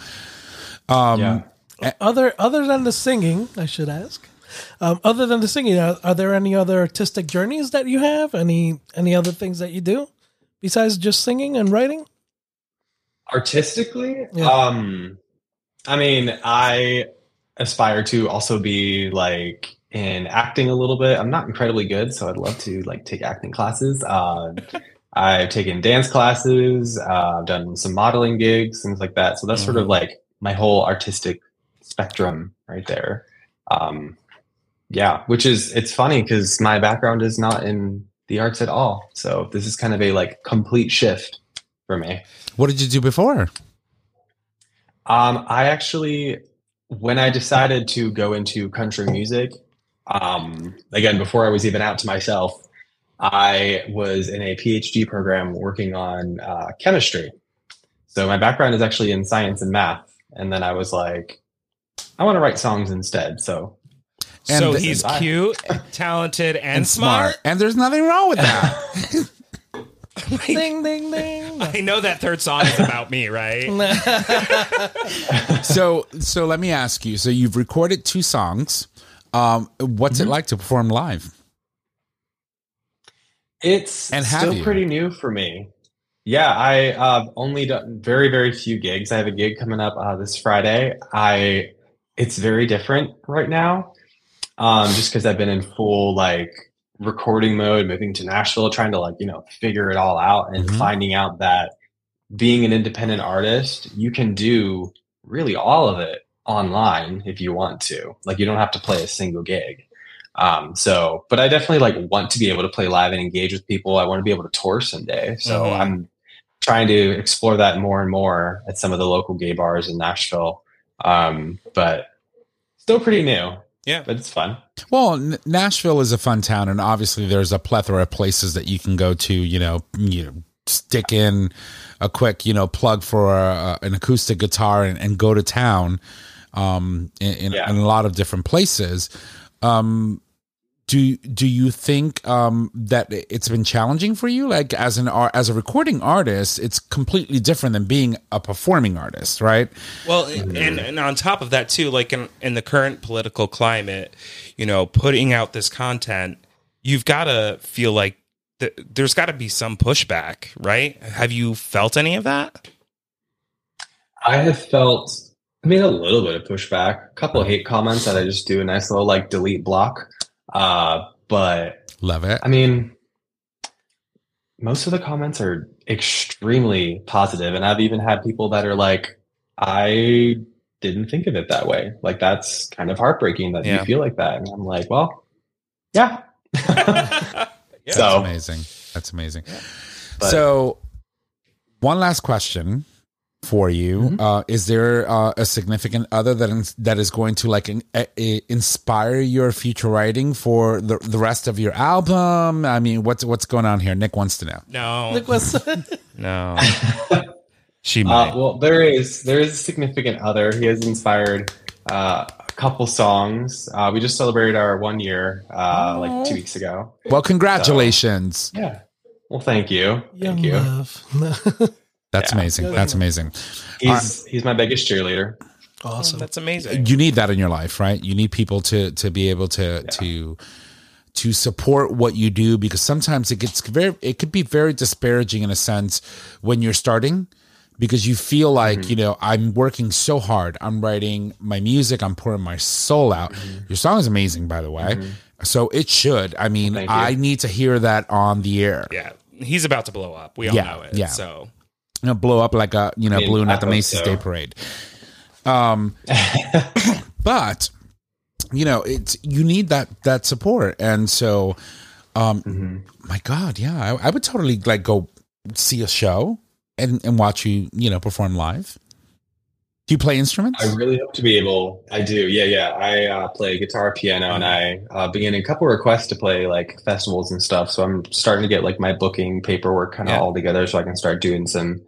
yeah. Other other than the singing, I should ask. Um, other than the singing, are, are there any other artistic journeys that you have? Any any other things that you do besides just singing and writing? Artistically, Yeah. um, I mean, I aspire to also be like in acting a little bit. I'm not incredibly good, so I'd love to like take acting classes. Uh, I've taken dance classes. Uh, I've done some modeling gigs, things like that. So that's sort of like my whole artistic spectrum right there. Um, yeah, which is it's funny because my background is not in the arts at all. So this is kind of a like complete shift for me. What did you do before? Um, I actually, when I decided to go into country music, um, again, before I was even out to myself, I was in a PhD program working on uh, chemistry. So my background is actually in science and math. And then I was like, I want to write songs instead. So And so the- he's I- cute, talented, and, smart. And there's nothing wrong with that. (laughs) (laughs) ding ding ding. I know that third song is about me, right? (laughs) so so let me ask you so you've recorded two songs um what's Mm-hmm. it like to perform live It's And still pretty new for me. Yeah, I uh, only done very very few gigs. I have a gig coming up uh, this Friday. I it's very different right now, um, just because I've been in full like recording mode, moving to Nashville, trying to like you know figure it all out, and Mhm. finding out that being an independent artist, you can do really all of it online if you want to. Like you don't have to play a single gig. Um, so, but I definitely like want to be able to play live and engage with people. I want to be able to tour someday. So Mhm. I'm trying to explore that more and more at some of the local gay bars in Nashville. Um, but still pretty new. Yeah. but it's fun. well N- nashville is a fun town and obviously there's a plethora of places that you can go to you know you know stick in a quick you know plug for a, an acoustic guitar and, and go to town um in, in, Yeah. in a lot of different places um do do you think um, that it's been challenging for you? Like as an ar- as a recording artist, it's completely different than being a performing artist, right? Well, and, and on top of that too, like in, in the current political climate, you know, putting out this content, you've got to feel like th- there's got to be some pushback, right? Have you felt any of that? I have felt, I mean, a little bit of pushback, a couple of hate comments that I just do a nice little like delete block. Uh, but Love it. I mean, most of the comments are extremely positive, and I've even had people that are like, "I didn't think of it that way." Like that's kind of heartbreaking that Yeah. you feel like that, and I'm like, "Well, (laughs) yeah." That's so amazing. That's amazing. But- so, one last question for you: Mm-hmm. uh, Is there uh, a significant other that is, that is going to like in, uh, inspire your future writing for the the rest of your album? I mean, what's what's going on here? Nick wants to know. No, Nick was- (laughs) no. (laughs) she might. Uh, well, there is there is a significant other. He has inspired uh, a couple songs. Uh, we just celebrated our one year uh, like two weeks ago. Well, congratulations. Yeah, Well, thank you. Young Thank you. (laughs) love. That's Yeah. amazing. That's amazing. He's he's my biggest cheerleader. awesome. That's amazing. You need that in your life, right? You need people to to be able to to to support what you do because sometimes it gets very it could be very disparaging in a sense when you're starting because you feel like, mm-hmm. you know, I'm working so hard. I'm writing my music, I'm pouring my soul out. Mm-hmm. Your song is amazing by the way. Mm-hmm. So it should. I mean, I need to hear that on the air. Yeah, he's about to blow up. We all Yeah, know it. yeah. So you know, blow up like a you know I balloon at the Macy's so. Day Parade. Um, (laughs) but you know, it's you need that that support, and so, um, Mm-hmm. my God, yeah, I, I would totally like go see a show and and watch you you know perform live. Do you play instruments? I really hope to be able. I do. Yeah, yeah. I uh, play guitar, piano, and I uh, began a couple requests to play like festivals and stuff. So I'm starting to get like my booking paperwork kind of Yeah. all together, so I can start doing some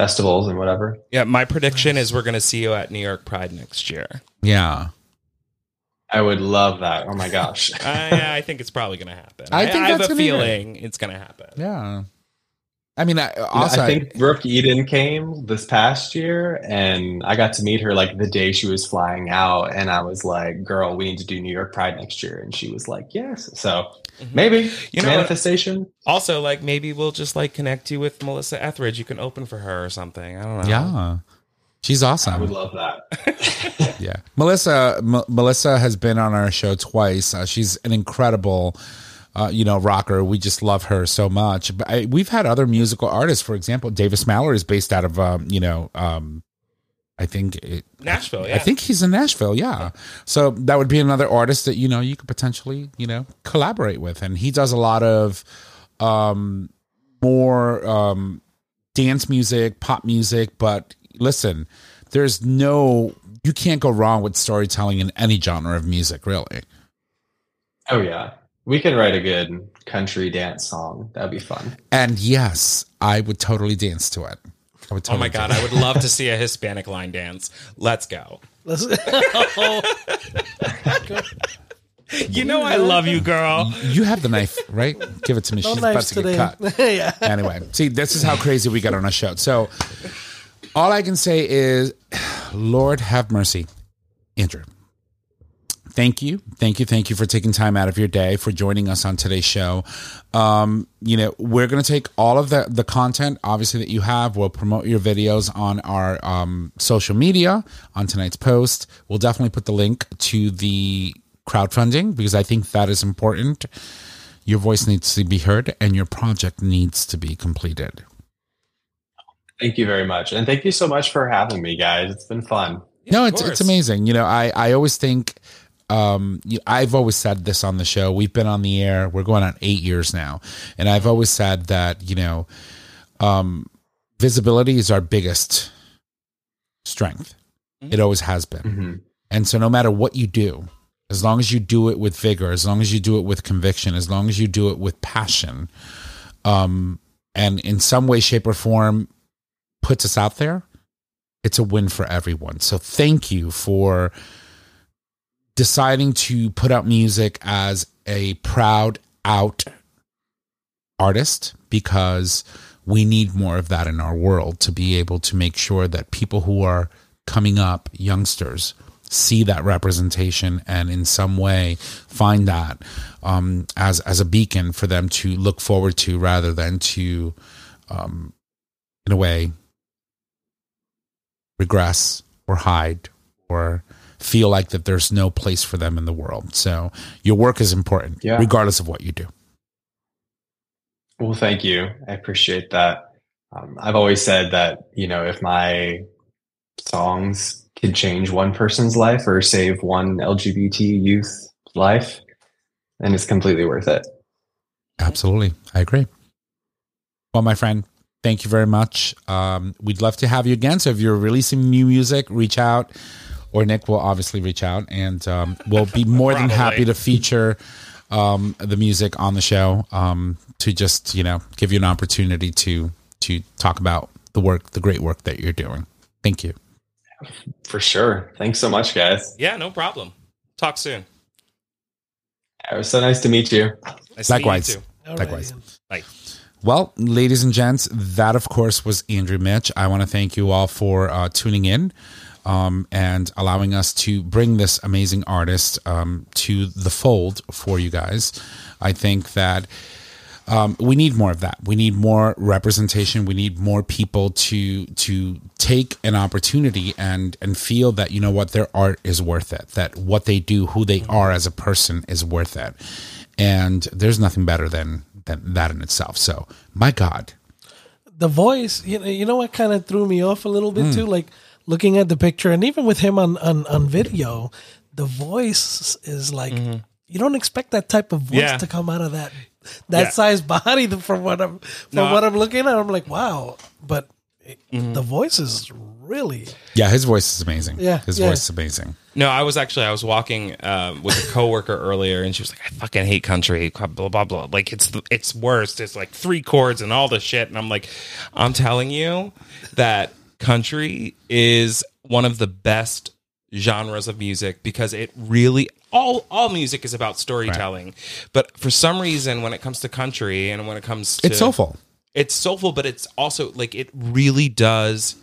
festivals and whatever. yeah, my prediction is we're going to see you at New York Pride next year. yeah, I would love that. Oh my gosh. (laughs) Uh, I, I think it's probably going to happen. I think have that's a gonna be feeling it's going to happen. yeah. I mean, I, also, I think Brooke Eden came this past year, and I got to meet her like the day she was flying out, and I was like, "Girl, we need to do New York Pride next year," and she was like, "Yes." So maybe You know manifestation. Also, like maybe we'll just like connect you with Melissa Etheridge. You can open for her or something. I don't know. yeah, she's awesome. I would love that. (laughs) Yeah, Melissa. M- Melissa has been on our show twice. Uh, she's an incredible, uh, you know, rocker. We just love her so much. But I, we've had other musical artists. For example, Davis Mallory is based out of, um, you know, um, I think it, Nashville. Yeah. I think he's in Nashville. Yeah, so that would be another artist that you know you could potentially you know collaborate with, and he does a lot of um, more um, dance music, pop music. But listen, there's no you can't go wrong with storytelling in any genre of music, really. Oh yeah, we could write a good country dance song. That'd be fun. And yes, I would totally dance to it. I would Oh my god. I would love to (laughs) see a Hispanic line dance. Let's go. Let's- (laughs) You know I love you, girl. You have the knife, right? Give it to me. no She's about knives to get cut. (laughs) yeah. anyway, see, this is how crazy we get on our show. So, all I can say is, (sighs) Lord have mercy, Andrew. Thank you, thank you, thank you for taking time out of your day for joining us on today's show. Um, you know, we're going to take all of the the content, obviously that you have. We'll promote your videos on our um, social media on tonight's post. We'll definitely put the link to the crowdfunding because I think that is important. Your voice needs to be heard and your project needs to be completed. Thank you very much, and thank you so much for having me, guys. It's been fun. no, it's it's amazing. You know, I I always think um you, I've always said this on the show. We've been on the air. We're going on 8 years now. And I've always said that, you know, um visibility is our biggest strength. It always has been. hmm And so no matter what you do, as long as you do it with vigor, as long as you do it with conviction, as long as you do it with passion, um, and in some way, shape, or form puts us out there, it's a win for everyone. So thank you for deciding to put out music as a proud out artist because we need more of that in our world to be able to make sure that people who are coming up, youngsters, see that representation and in some way find that um, as as a beacon for them to look forward to rather than to um, in a way regress or hide or feel like that there's no place for them in the world. So your work is important Yeah. regardless of what you do. Well, thank you. I appreciate that. Um, I've always said that you know if my songs could change one person's life or save one LGBT youth life, then it's completely worth it. Absolutely. I agree. Well, my friend, thank you very much. Um, we'd love to have you again. So if you're releasing new music, reach out, or Nick will obviously reach out, and um, we'll be more than happy to feature um, the music on the show um, to just you know give you an opportunity to to talk about the work, the great work that you're doing. Thank you. For sure. Thanks so much, guys. Yeah, no problem. Talk soon. It was so nice to meet you. Nice to meet you Likewise. too. Likewise. Ian. Bye. Well, ladies and gents, that of course was Andrew Mitch. I want to thank you all for uh, tuning in um, and allowing us to bring this amazing artist um, to the fold for you guys. I think that um, we need more of that. We need more representation. We need more people to to take an opportunity and and feel that you know what their art is worth it. That what they do, who they are as a person, is worth it. And there's nothing better than than that in itself. So, my God, the voice you know, you know what kind of threw me off a little bit too like looking at the picture and even with him on on, on video the voice is like you don't expect that type of voice Yeah. to come out of that that Yeah. size body (laughs) from what i'm from No, what I- i'm looking at i'm like wow but it, the voice is really yeah, his voice is amazing. Yeah, his yeah. voice is amazing. No, I was actually I was walking um, with a coworker (laughs) earlier, and she was like, "I fucking hate country." Blah blah blah. Like it's it's worst. It's like three chords and all the shit. And I'm like, I'm telling you that country is one of the best genres of music because it really all all music is about storytelling. But for some reason, when it comes to country and when it comes to It's soulful. it's soulful, but it's also like it really does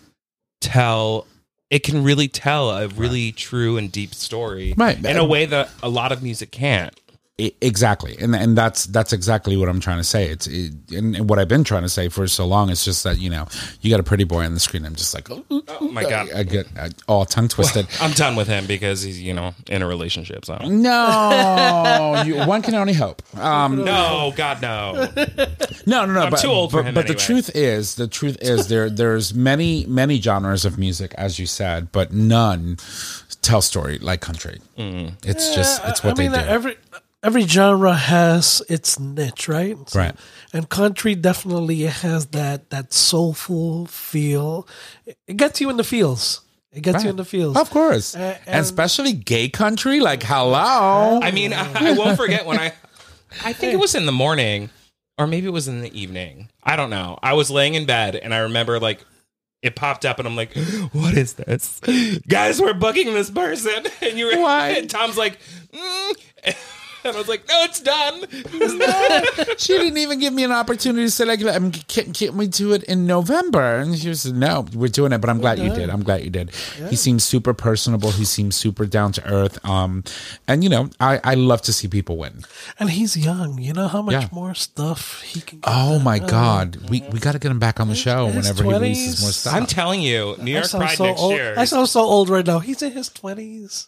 tell. It can really tell a really true and deep story, Right. In a way that a lot of music can't. I- exactly. And and that's that's exactly what i'm trying to say. It's it, and, and what i've been trying to say for so long it's just that you know you got a pretty boy on the screen. I'm just like oh, Oh my god, I get I, all tongue twisted. (laughs) I'm done with him because he's you know in a relationship. So. No you, one can only hope. Um no, God no. (laughs) no no no I'm but, too old for but, him but the truth is the truth is there there's many many genres of music as you said but none tell story like country. It's just it's what I mean, they do. every every genre has its niche, right? So- Right. And country definitely has that that soulful feel. It- It gets you in the feels. It gets you in the feels. of course A- and, and- especially gay country like hello I mean, I, I won't forget when I, I think it was in the morning, or maybe it was in the evening. I don't know. I was laying in bed and I remember like it popped up and I'm like, (gasps) what is this? Guys, we're booking this person. (laughs) And you were, Why? and Tom's like, mm. (laughs) and I was like, no, it's done. (laughs) she didn't even give me an opportunity to say like um, can, can we do it in november and she was no we're doing it but i'm glad you did i'm glad you did he seems super personable he seems super down to earth um and you know i i love to see people win And he's young. You know how much Yeah. more stuff he can get oh done. my god we we got to get him back on the show his whenever he 20s. releases more stuff I'm telling you, New I York Pride so next old. year. I sound so old right now. He's in his twenties.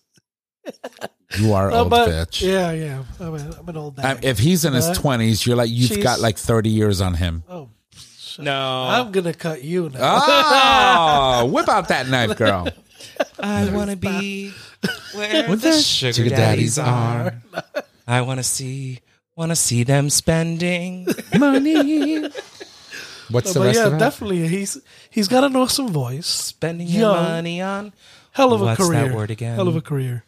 You are old bitch Yeah, yeah. I'm, a, I'm an old Um, if he's in his Uh, 20s you're like you've she's- got like 30 years on him oh, no. I'm gonna cut you now. oh (laughs) whip out that knife girl I want to be where Where the the sugar, sugar daddies, daddies are. I want to see, want to see them spending. money (laughs) what's the but rest yeah, of that definitely. He's he's got an awesome voice. spending your Young. money on. Hell of a What's that career. word again? Hell of a career.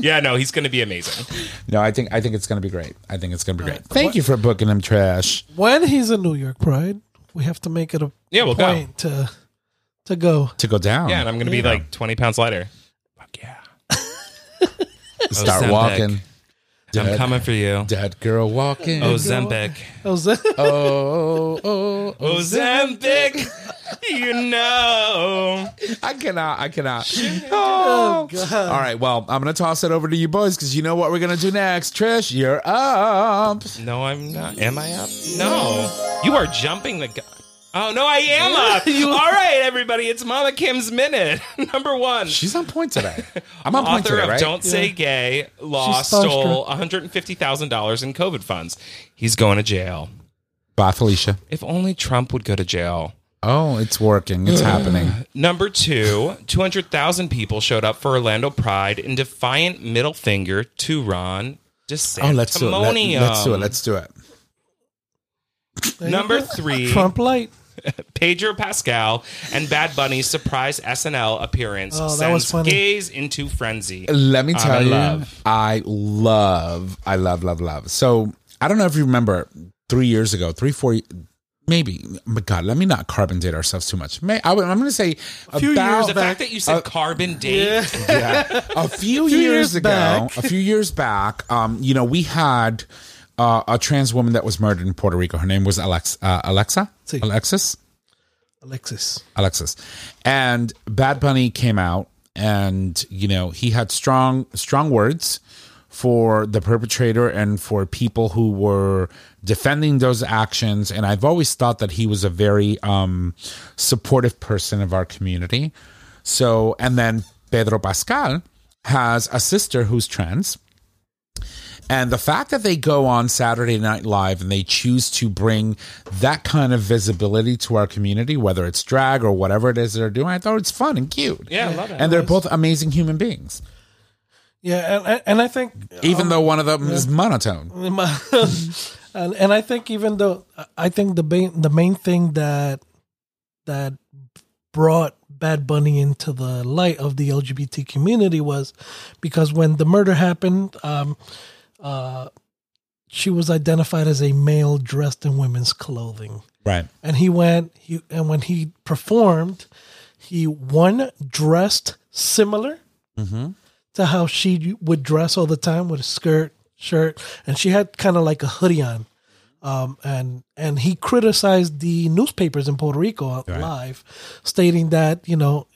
Yeah, no, he's going to be amazing. No, I think I think it's going to be great. I think it's going to be great. Thank you for booking him, Trash. When he's in New York Pride, we have to make it a Yeah, we'll go. point to to go. To go down. Yeah, and I'm going to be like 20 pounds lighter. Fuck yeah. (laughs) start Ozempic. walking. I'm coming for you. dead girl walking. Oh, Ozempic. How's oh, (laughs) that? Oh, oh, oh. oh Ozempic. you know. I cannot. I cannot. Oh, Oh. God. All right. Well, I'm going to toss it over to you boys because you know what we're going to do next. Trish, you're up. No, I'm not. Am I up? No. You are jumping the gun. Oh, no, I am up. (laughs) All right, everybody. It's Mama Kim's Minute. (laughs) Number one. She's on point today. (laughs) I'm on point author today, of right? Don't Say Gay lost She's stole starstruck. $150,000 in COVID funds. He's going to jail. Bye, Felicia. If only Trump would go to jail. Oh, it's working. It's (sighs) happening. Number two, 200,000 people showed up for Orlando Pride in defiant middle finger to Ron DeSantis. Oh, let's do it. Let, let's do it. Let's do it. There you Number three, Trump light. (laughs) Pedro Pascal and Bad Bunny's surprise SNL appearance Oh, that was sends funny. gays into frenzy. Let me I'm tell in you, love. I love, I love, love, love. So I don't know if you remember three years ago, three, four, maybe. But God, let me not carbon date ourselves too much. May I, am going to say a few about years The back- fact that you said carbon date, yeah, (laughs) a few, Few years, years ago, back. a few years back, um, you know, we had uh, a trans woman that was murdered in Puerto Rico. Her name was Alex, uh, Alexa? Sí. Alexis? Alexis. Alexis. And Bad Bunny came out and, you know, he had strong strong words for the perpetrator and for people who were defending those actions and I've always thought that he was a very um supportive person of our community. So, and then Pedro Pascal has a sister who's trans. And the fact that they go on Saturday Night Live and they choose to bring that kind of visibility to our community, whether it's drag or whatever it is they're doing, I thought it's fun and cute. Yeah, I love it. And they're both amazing human beings, Yeah, and and I think even though one of them is monotone. (laughs) and and I think even though I think the main the main thing that that brought Bad Bunny into the light of the LGBT community was because when the murder happened, um, uh, she was identified as a male dressed in women's clothing, Right. and he went he and when he performed, he one dressed similar to how she would dress all the time with a skirt, shirt, and she had kind of like a hoodie on. Um, and and he criticized the newspapers in Puerto Rico live, stating that you know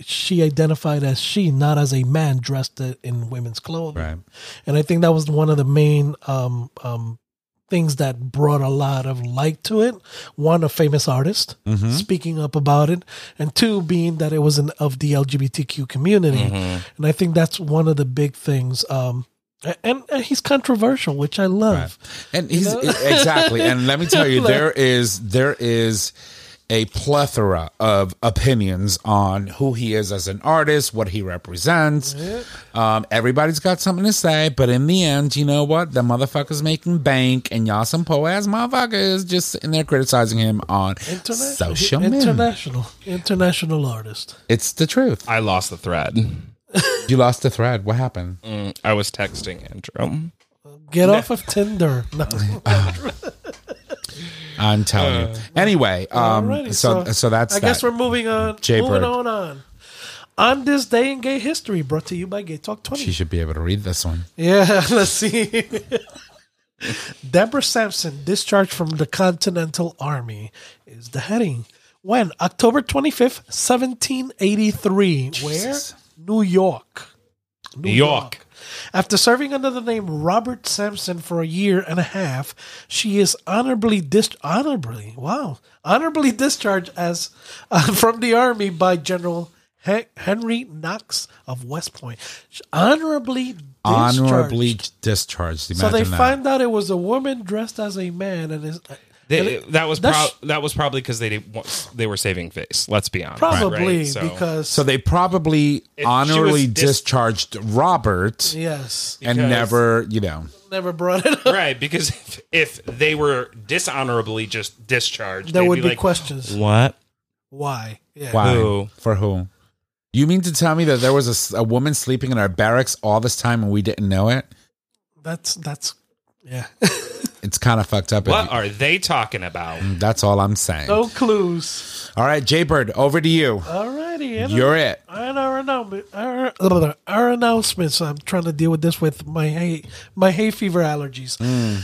she identified as she, not as a man dressed in women's clothing. Right. And I think that was one of the main um, um, things that brought a lot of light to it. One, a famous artist speaking up about it, and two, being that it was an of the LGBTQ community. And I think that's one of the big things. Um, and, and he's controversial, which I love. And he's know? exactly. And let me (laughs) tell you, there is there is a plethora of opinions on who he is as an artist, what he represents. Um, everybody's got something to say, but in the end, you know what? The motherfucker's making bank, and y'all some po ass motherfuckers just sitting there criticizing him on International, social media. international, international artist. It's the truth. I lost the thread. (laughs) You lost the thread. What happened? Mm, I was texting Andrew. Get off of Tinder. No. (laughs) I'm telling you. Anyway, um, Alrighty, so so that's I guess that. we're moving on. Jay moving Bird. on on. On this day in gay history, brought to you by Gay Talk Twenty. She should be able to read this one. Yeah, (laughs) let's see. Deborah Sampson discharged from the Continental Army is the heading. When? October 25th, 1783. Where? New York. New York. After serving under the name Robert Sampson for a year and a half, she is honorably dis- honorably wow honorably discharged as uh, (laughs) from the army by General He- Henry Knox of West Point. Honorably discharged. Honorably discharged. So they that. find out it was a woman dressed as a man, and is They, that was that's- pro- that was probably because they didn't they were saving face. Let's be honest. probably right? So- because So they probably honorably dis- discharged Robert yes, and never, you know, never brought it up. right because if, if they were dishonorably just discharged, There they'd would be like, questions. What? Why? Yeah. why Who? for who? You mean to tell me that there was a woman sleeping in our barracks all this time and we didn't know it? That's that's yeah. (laughs) It's kind of fucked up. What you- are they talking about? Mm, that's all I'm saying. no clues. All right, Jay Bird, over to you. Alrighty, and You're it. And our, announcement, our, our announcements. I'm trying to deal with this with my hay my hay fever allergies. Mm.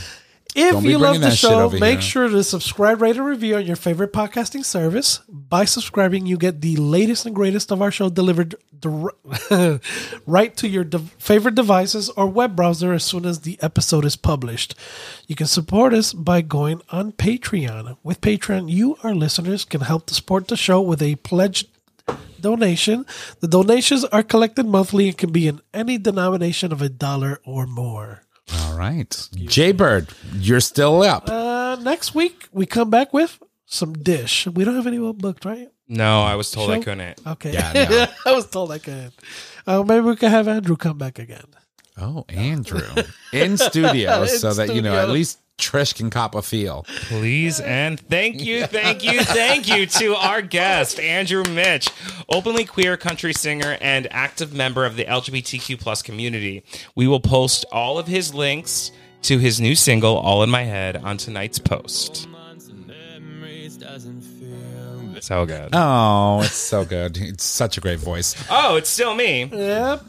If you love the show, make here. sure to subscribe, rate, and review on your favorite podcasting service. By subscribing, you get the latest and greatest of our show delivered (laughs) right to your de- favorite devices or web browser as soon as the episode is published. You can support us by going on Patreon. With Patreon, you, our listeners, can help to support the show with a pledge donation. The donations are collected monthly and can be in any denomination of a dollar or more. All right. Jay Bird, you're still up. Uh, next week we come back with some dish. We don't have anyone booked, right? No, I was told I couldn't. Okay. Yeah, (laughs) no. I was told I couldn't. Uh, maybe we can have Andrew come back again. Oh, Andrew. In studio (laughs) In so that, you know, at least Trish can cop a feel. Please and thank you, thank you, thank you to our guest, Andrew Mitch, openly queer country singer and active member of the LGBTQ plus community. We will post all of his links to his new single, All in My Head, on tonight's post. So good. Oh, it's so good. It's such a great voice. Oh, it's still me. Yep.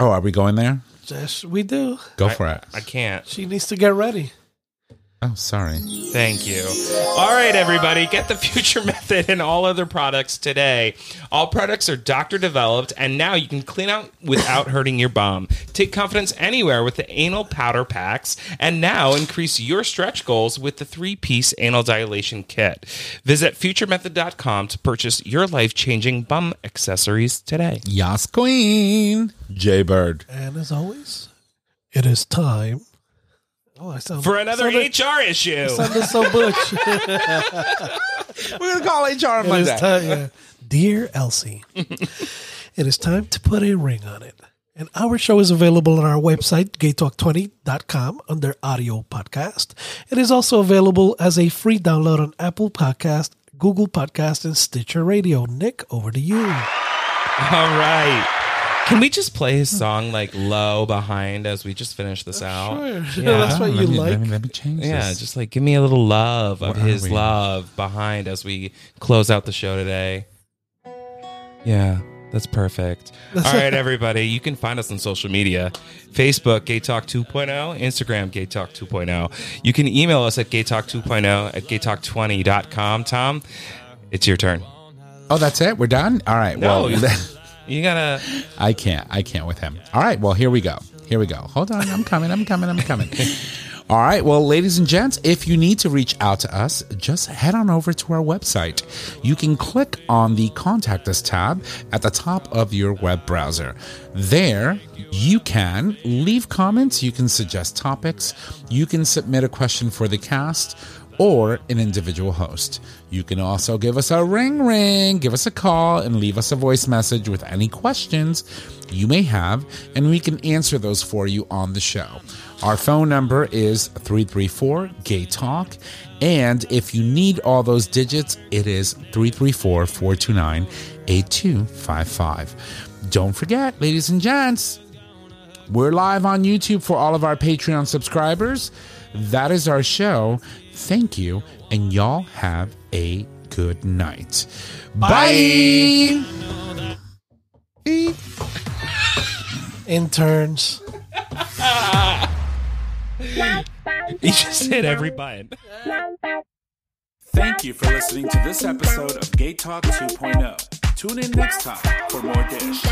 Oh, are we going there? Yes, we do. Go for it. I can't. She needs to get ready. Oh, sorry. Thank you. All right, everybody, get the (laughs) Future Method and all other products today. All products are doctor developed, and now you can clean out without (laughs) hurting your bum. Take confidence anywhere with the anal powder packs, and now increase your stretch goals with the three piece anal dilation kit. Visit futuremethod.com to purchase your life changing bum accessories today. Yas Queen. Jay Bird. And as always, it is time. Oh, I sound For another sounded, HR issue. sounded so butch. (laughs) (laughs) We're going to call HR It Monday. time, yeah. Dear Elsie, it is time to put a ring on it. And our show is available on our website, gaytalk20.com, under audio podcast. It is also available as a free download on Apple Podcast, Google Podcast, and Stitcher Radio. Nick, over to you. All right. Can we just play his song like low behind as we just finish this out? Sure. (laughs) That's what you let me, like. Let me, let me change Yeah, this. just like give me a little love of Where are his we? love behind as we close out the show today. Yeah, that's perfect. All right, (laughs) everybody, you can find us on social media Facebook, Gay Talk 2.0, Instagram, Gay Talk 2.0. You can email us at gaytalk2.0 at gaytalk20.com. Tom, it's your turn. Oh, that's it? We're done? All right. No, well, (laughs) you- gotta. I can't. I can't with him. All right. Well, here we go. Here we go. Hold on. I'm coming. I'm coming. I'm coming. (laughs) All right. Well, ladies and gents, if you need to reach out to us, just head on over to our website. You can click on the Contact Us tab at the top of your web browser. There, you can leave comments, you can suggest topics, you can submit a question for the cast or an individual host. You can also give us a ring ring, give us a call, and leave us a voice message with any questions you may have, and we can answer those for you on the show. Our phone number is 334 Gay Talk, and if you need all those digits, it is 334 429 8255. Don't forget, ladies and gents, we're live on YouTube for all of our Patreon subscribers. That is our show. Thank you, and y'all have a good night. Bye. (laughs) Interns. (laughs) You just hit every button. Thank you for listening to this episode of Gay Talk 2.0. Tune in next time for more dish.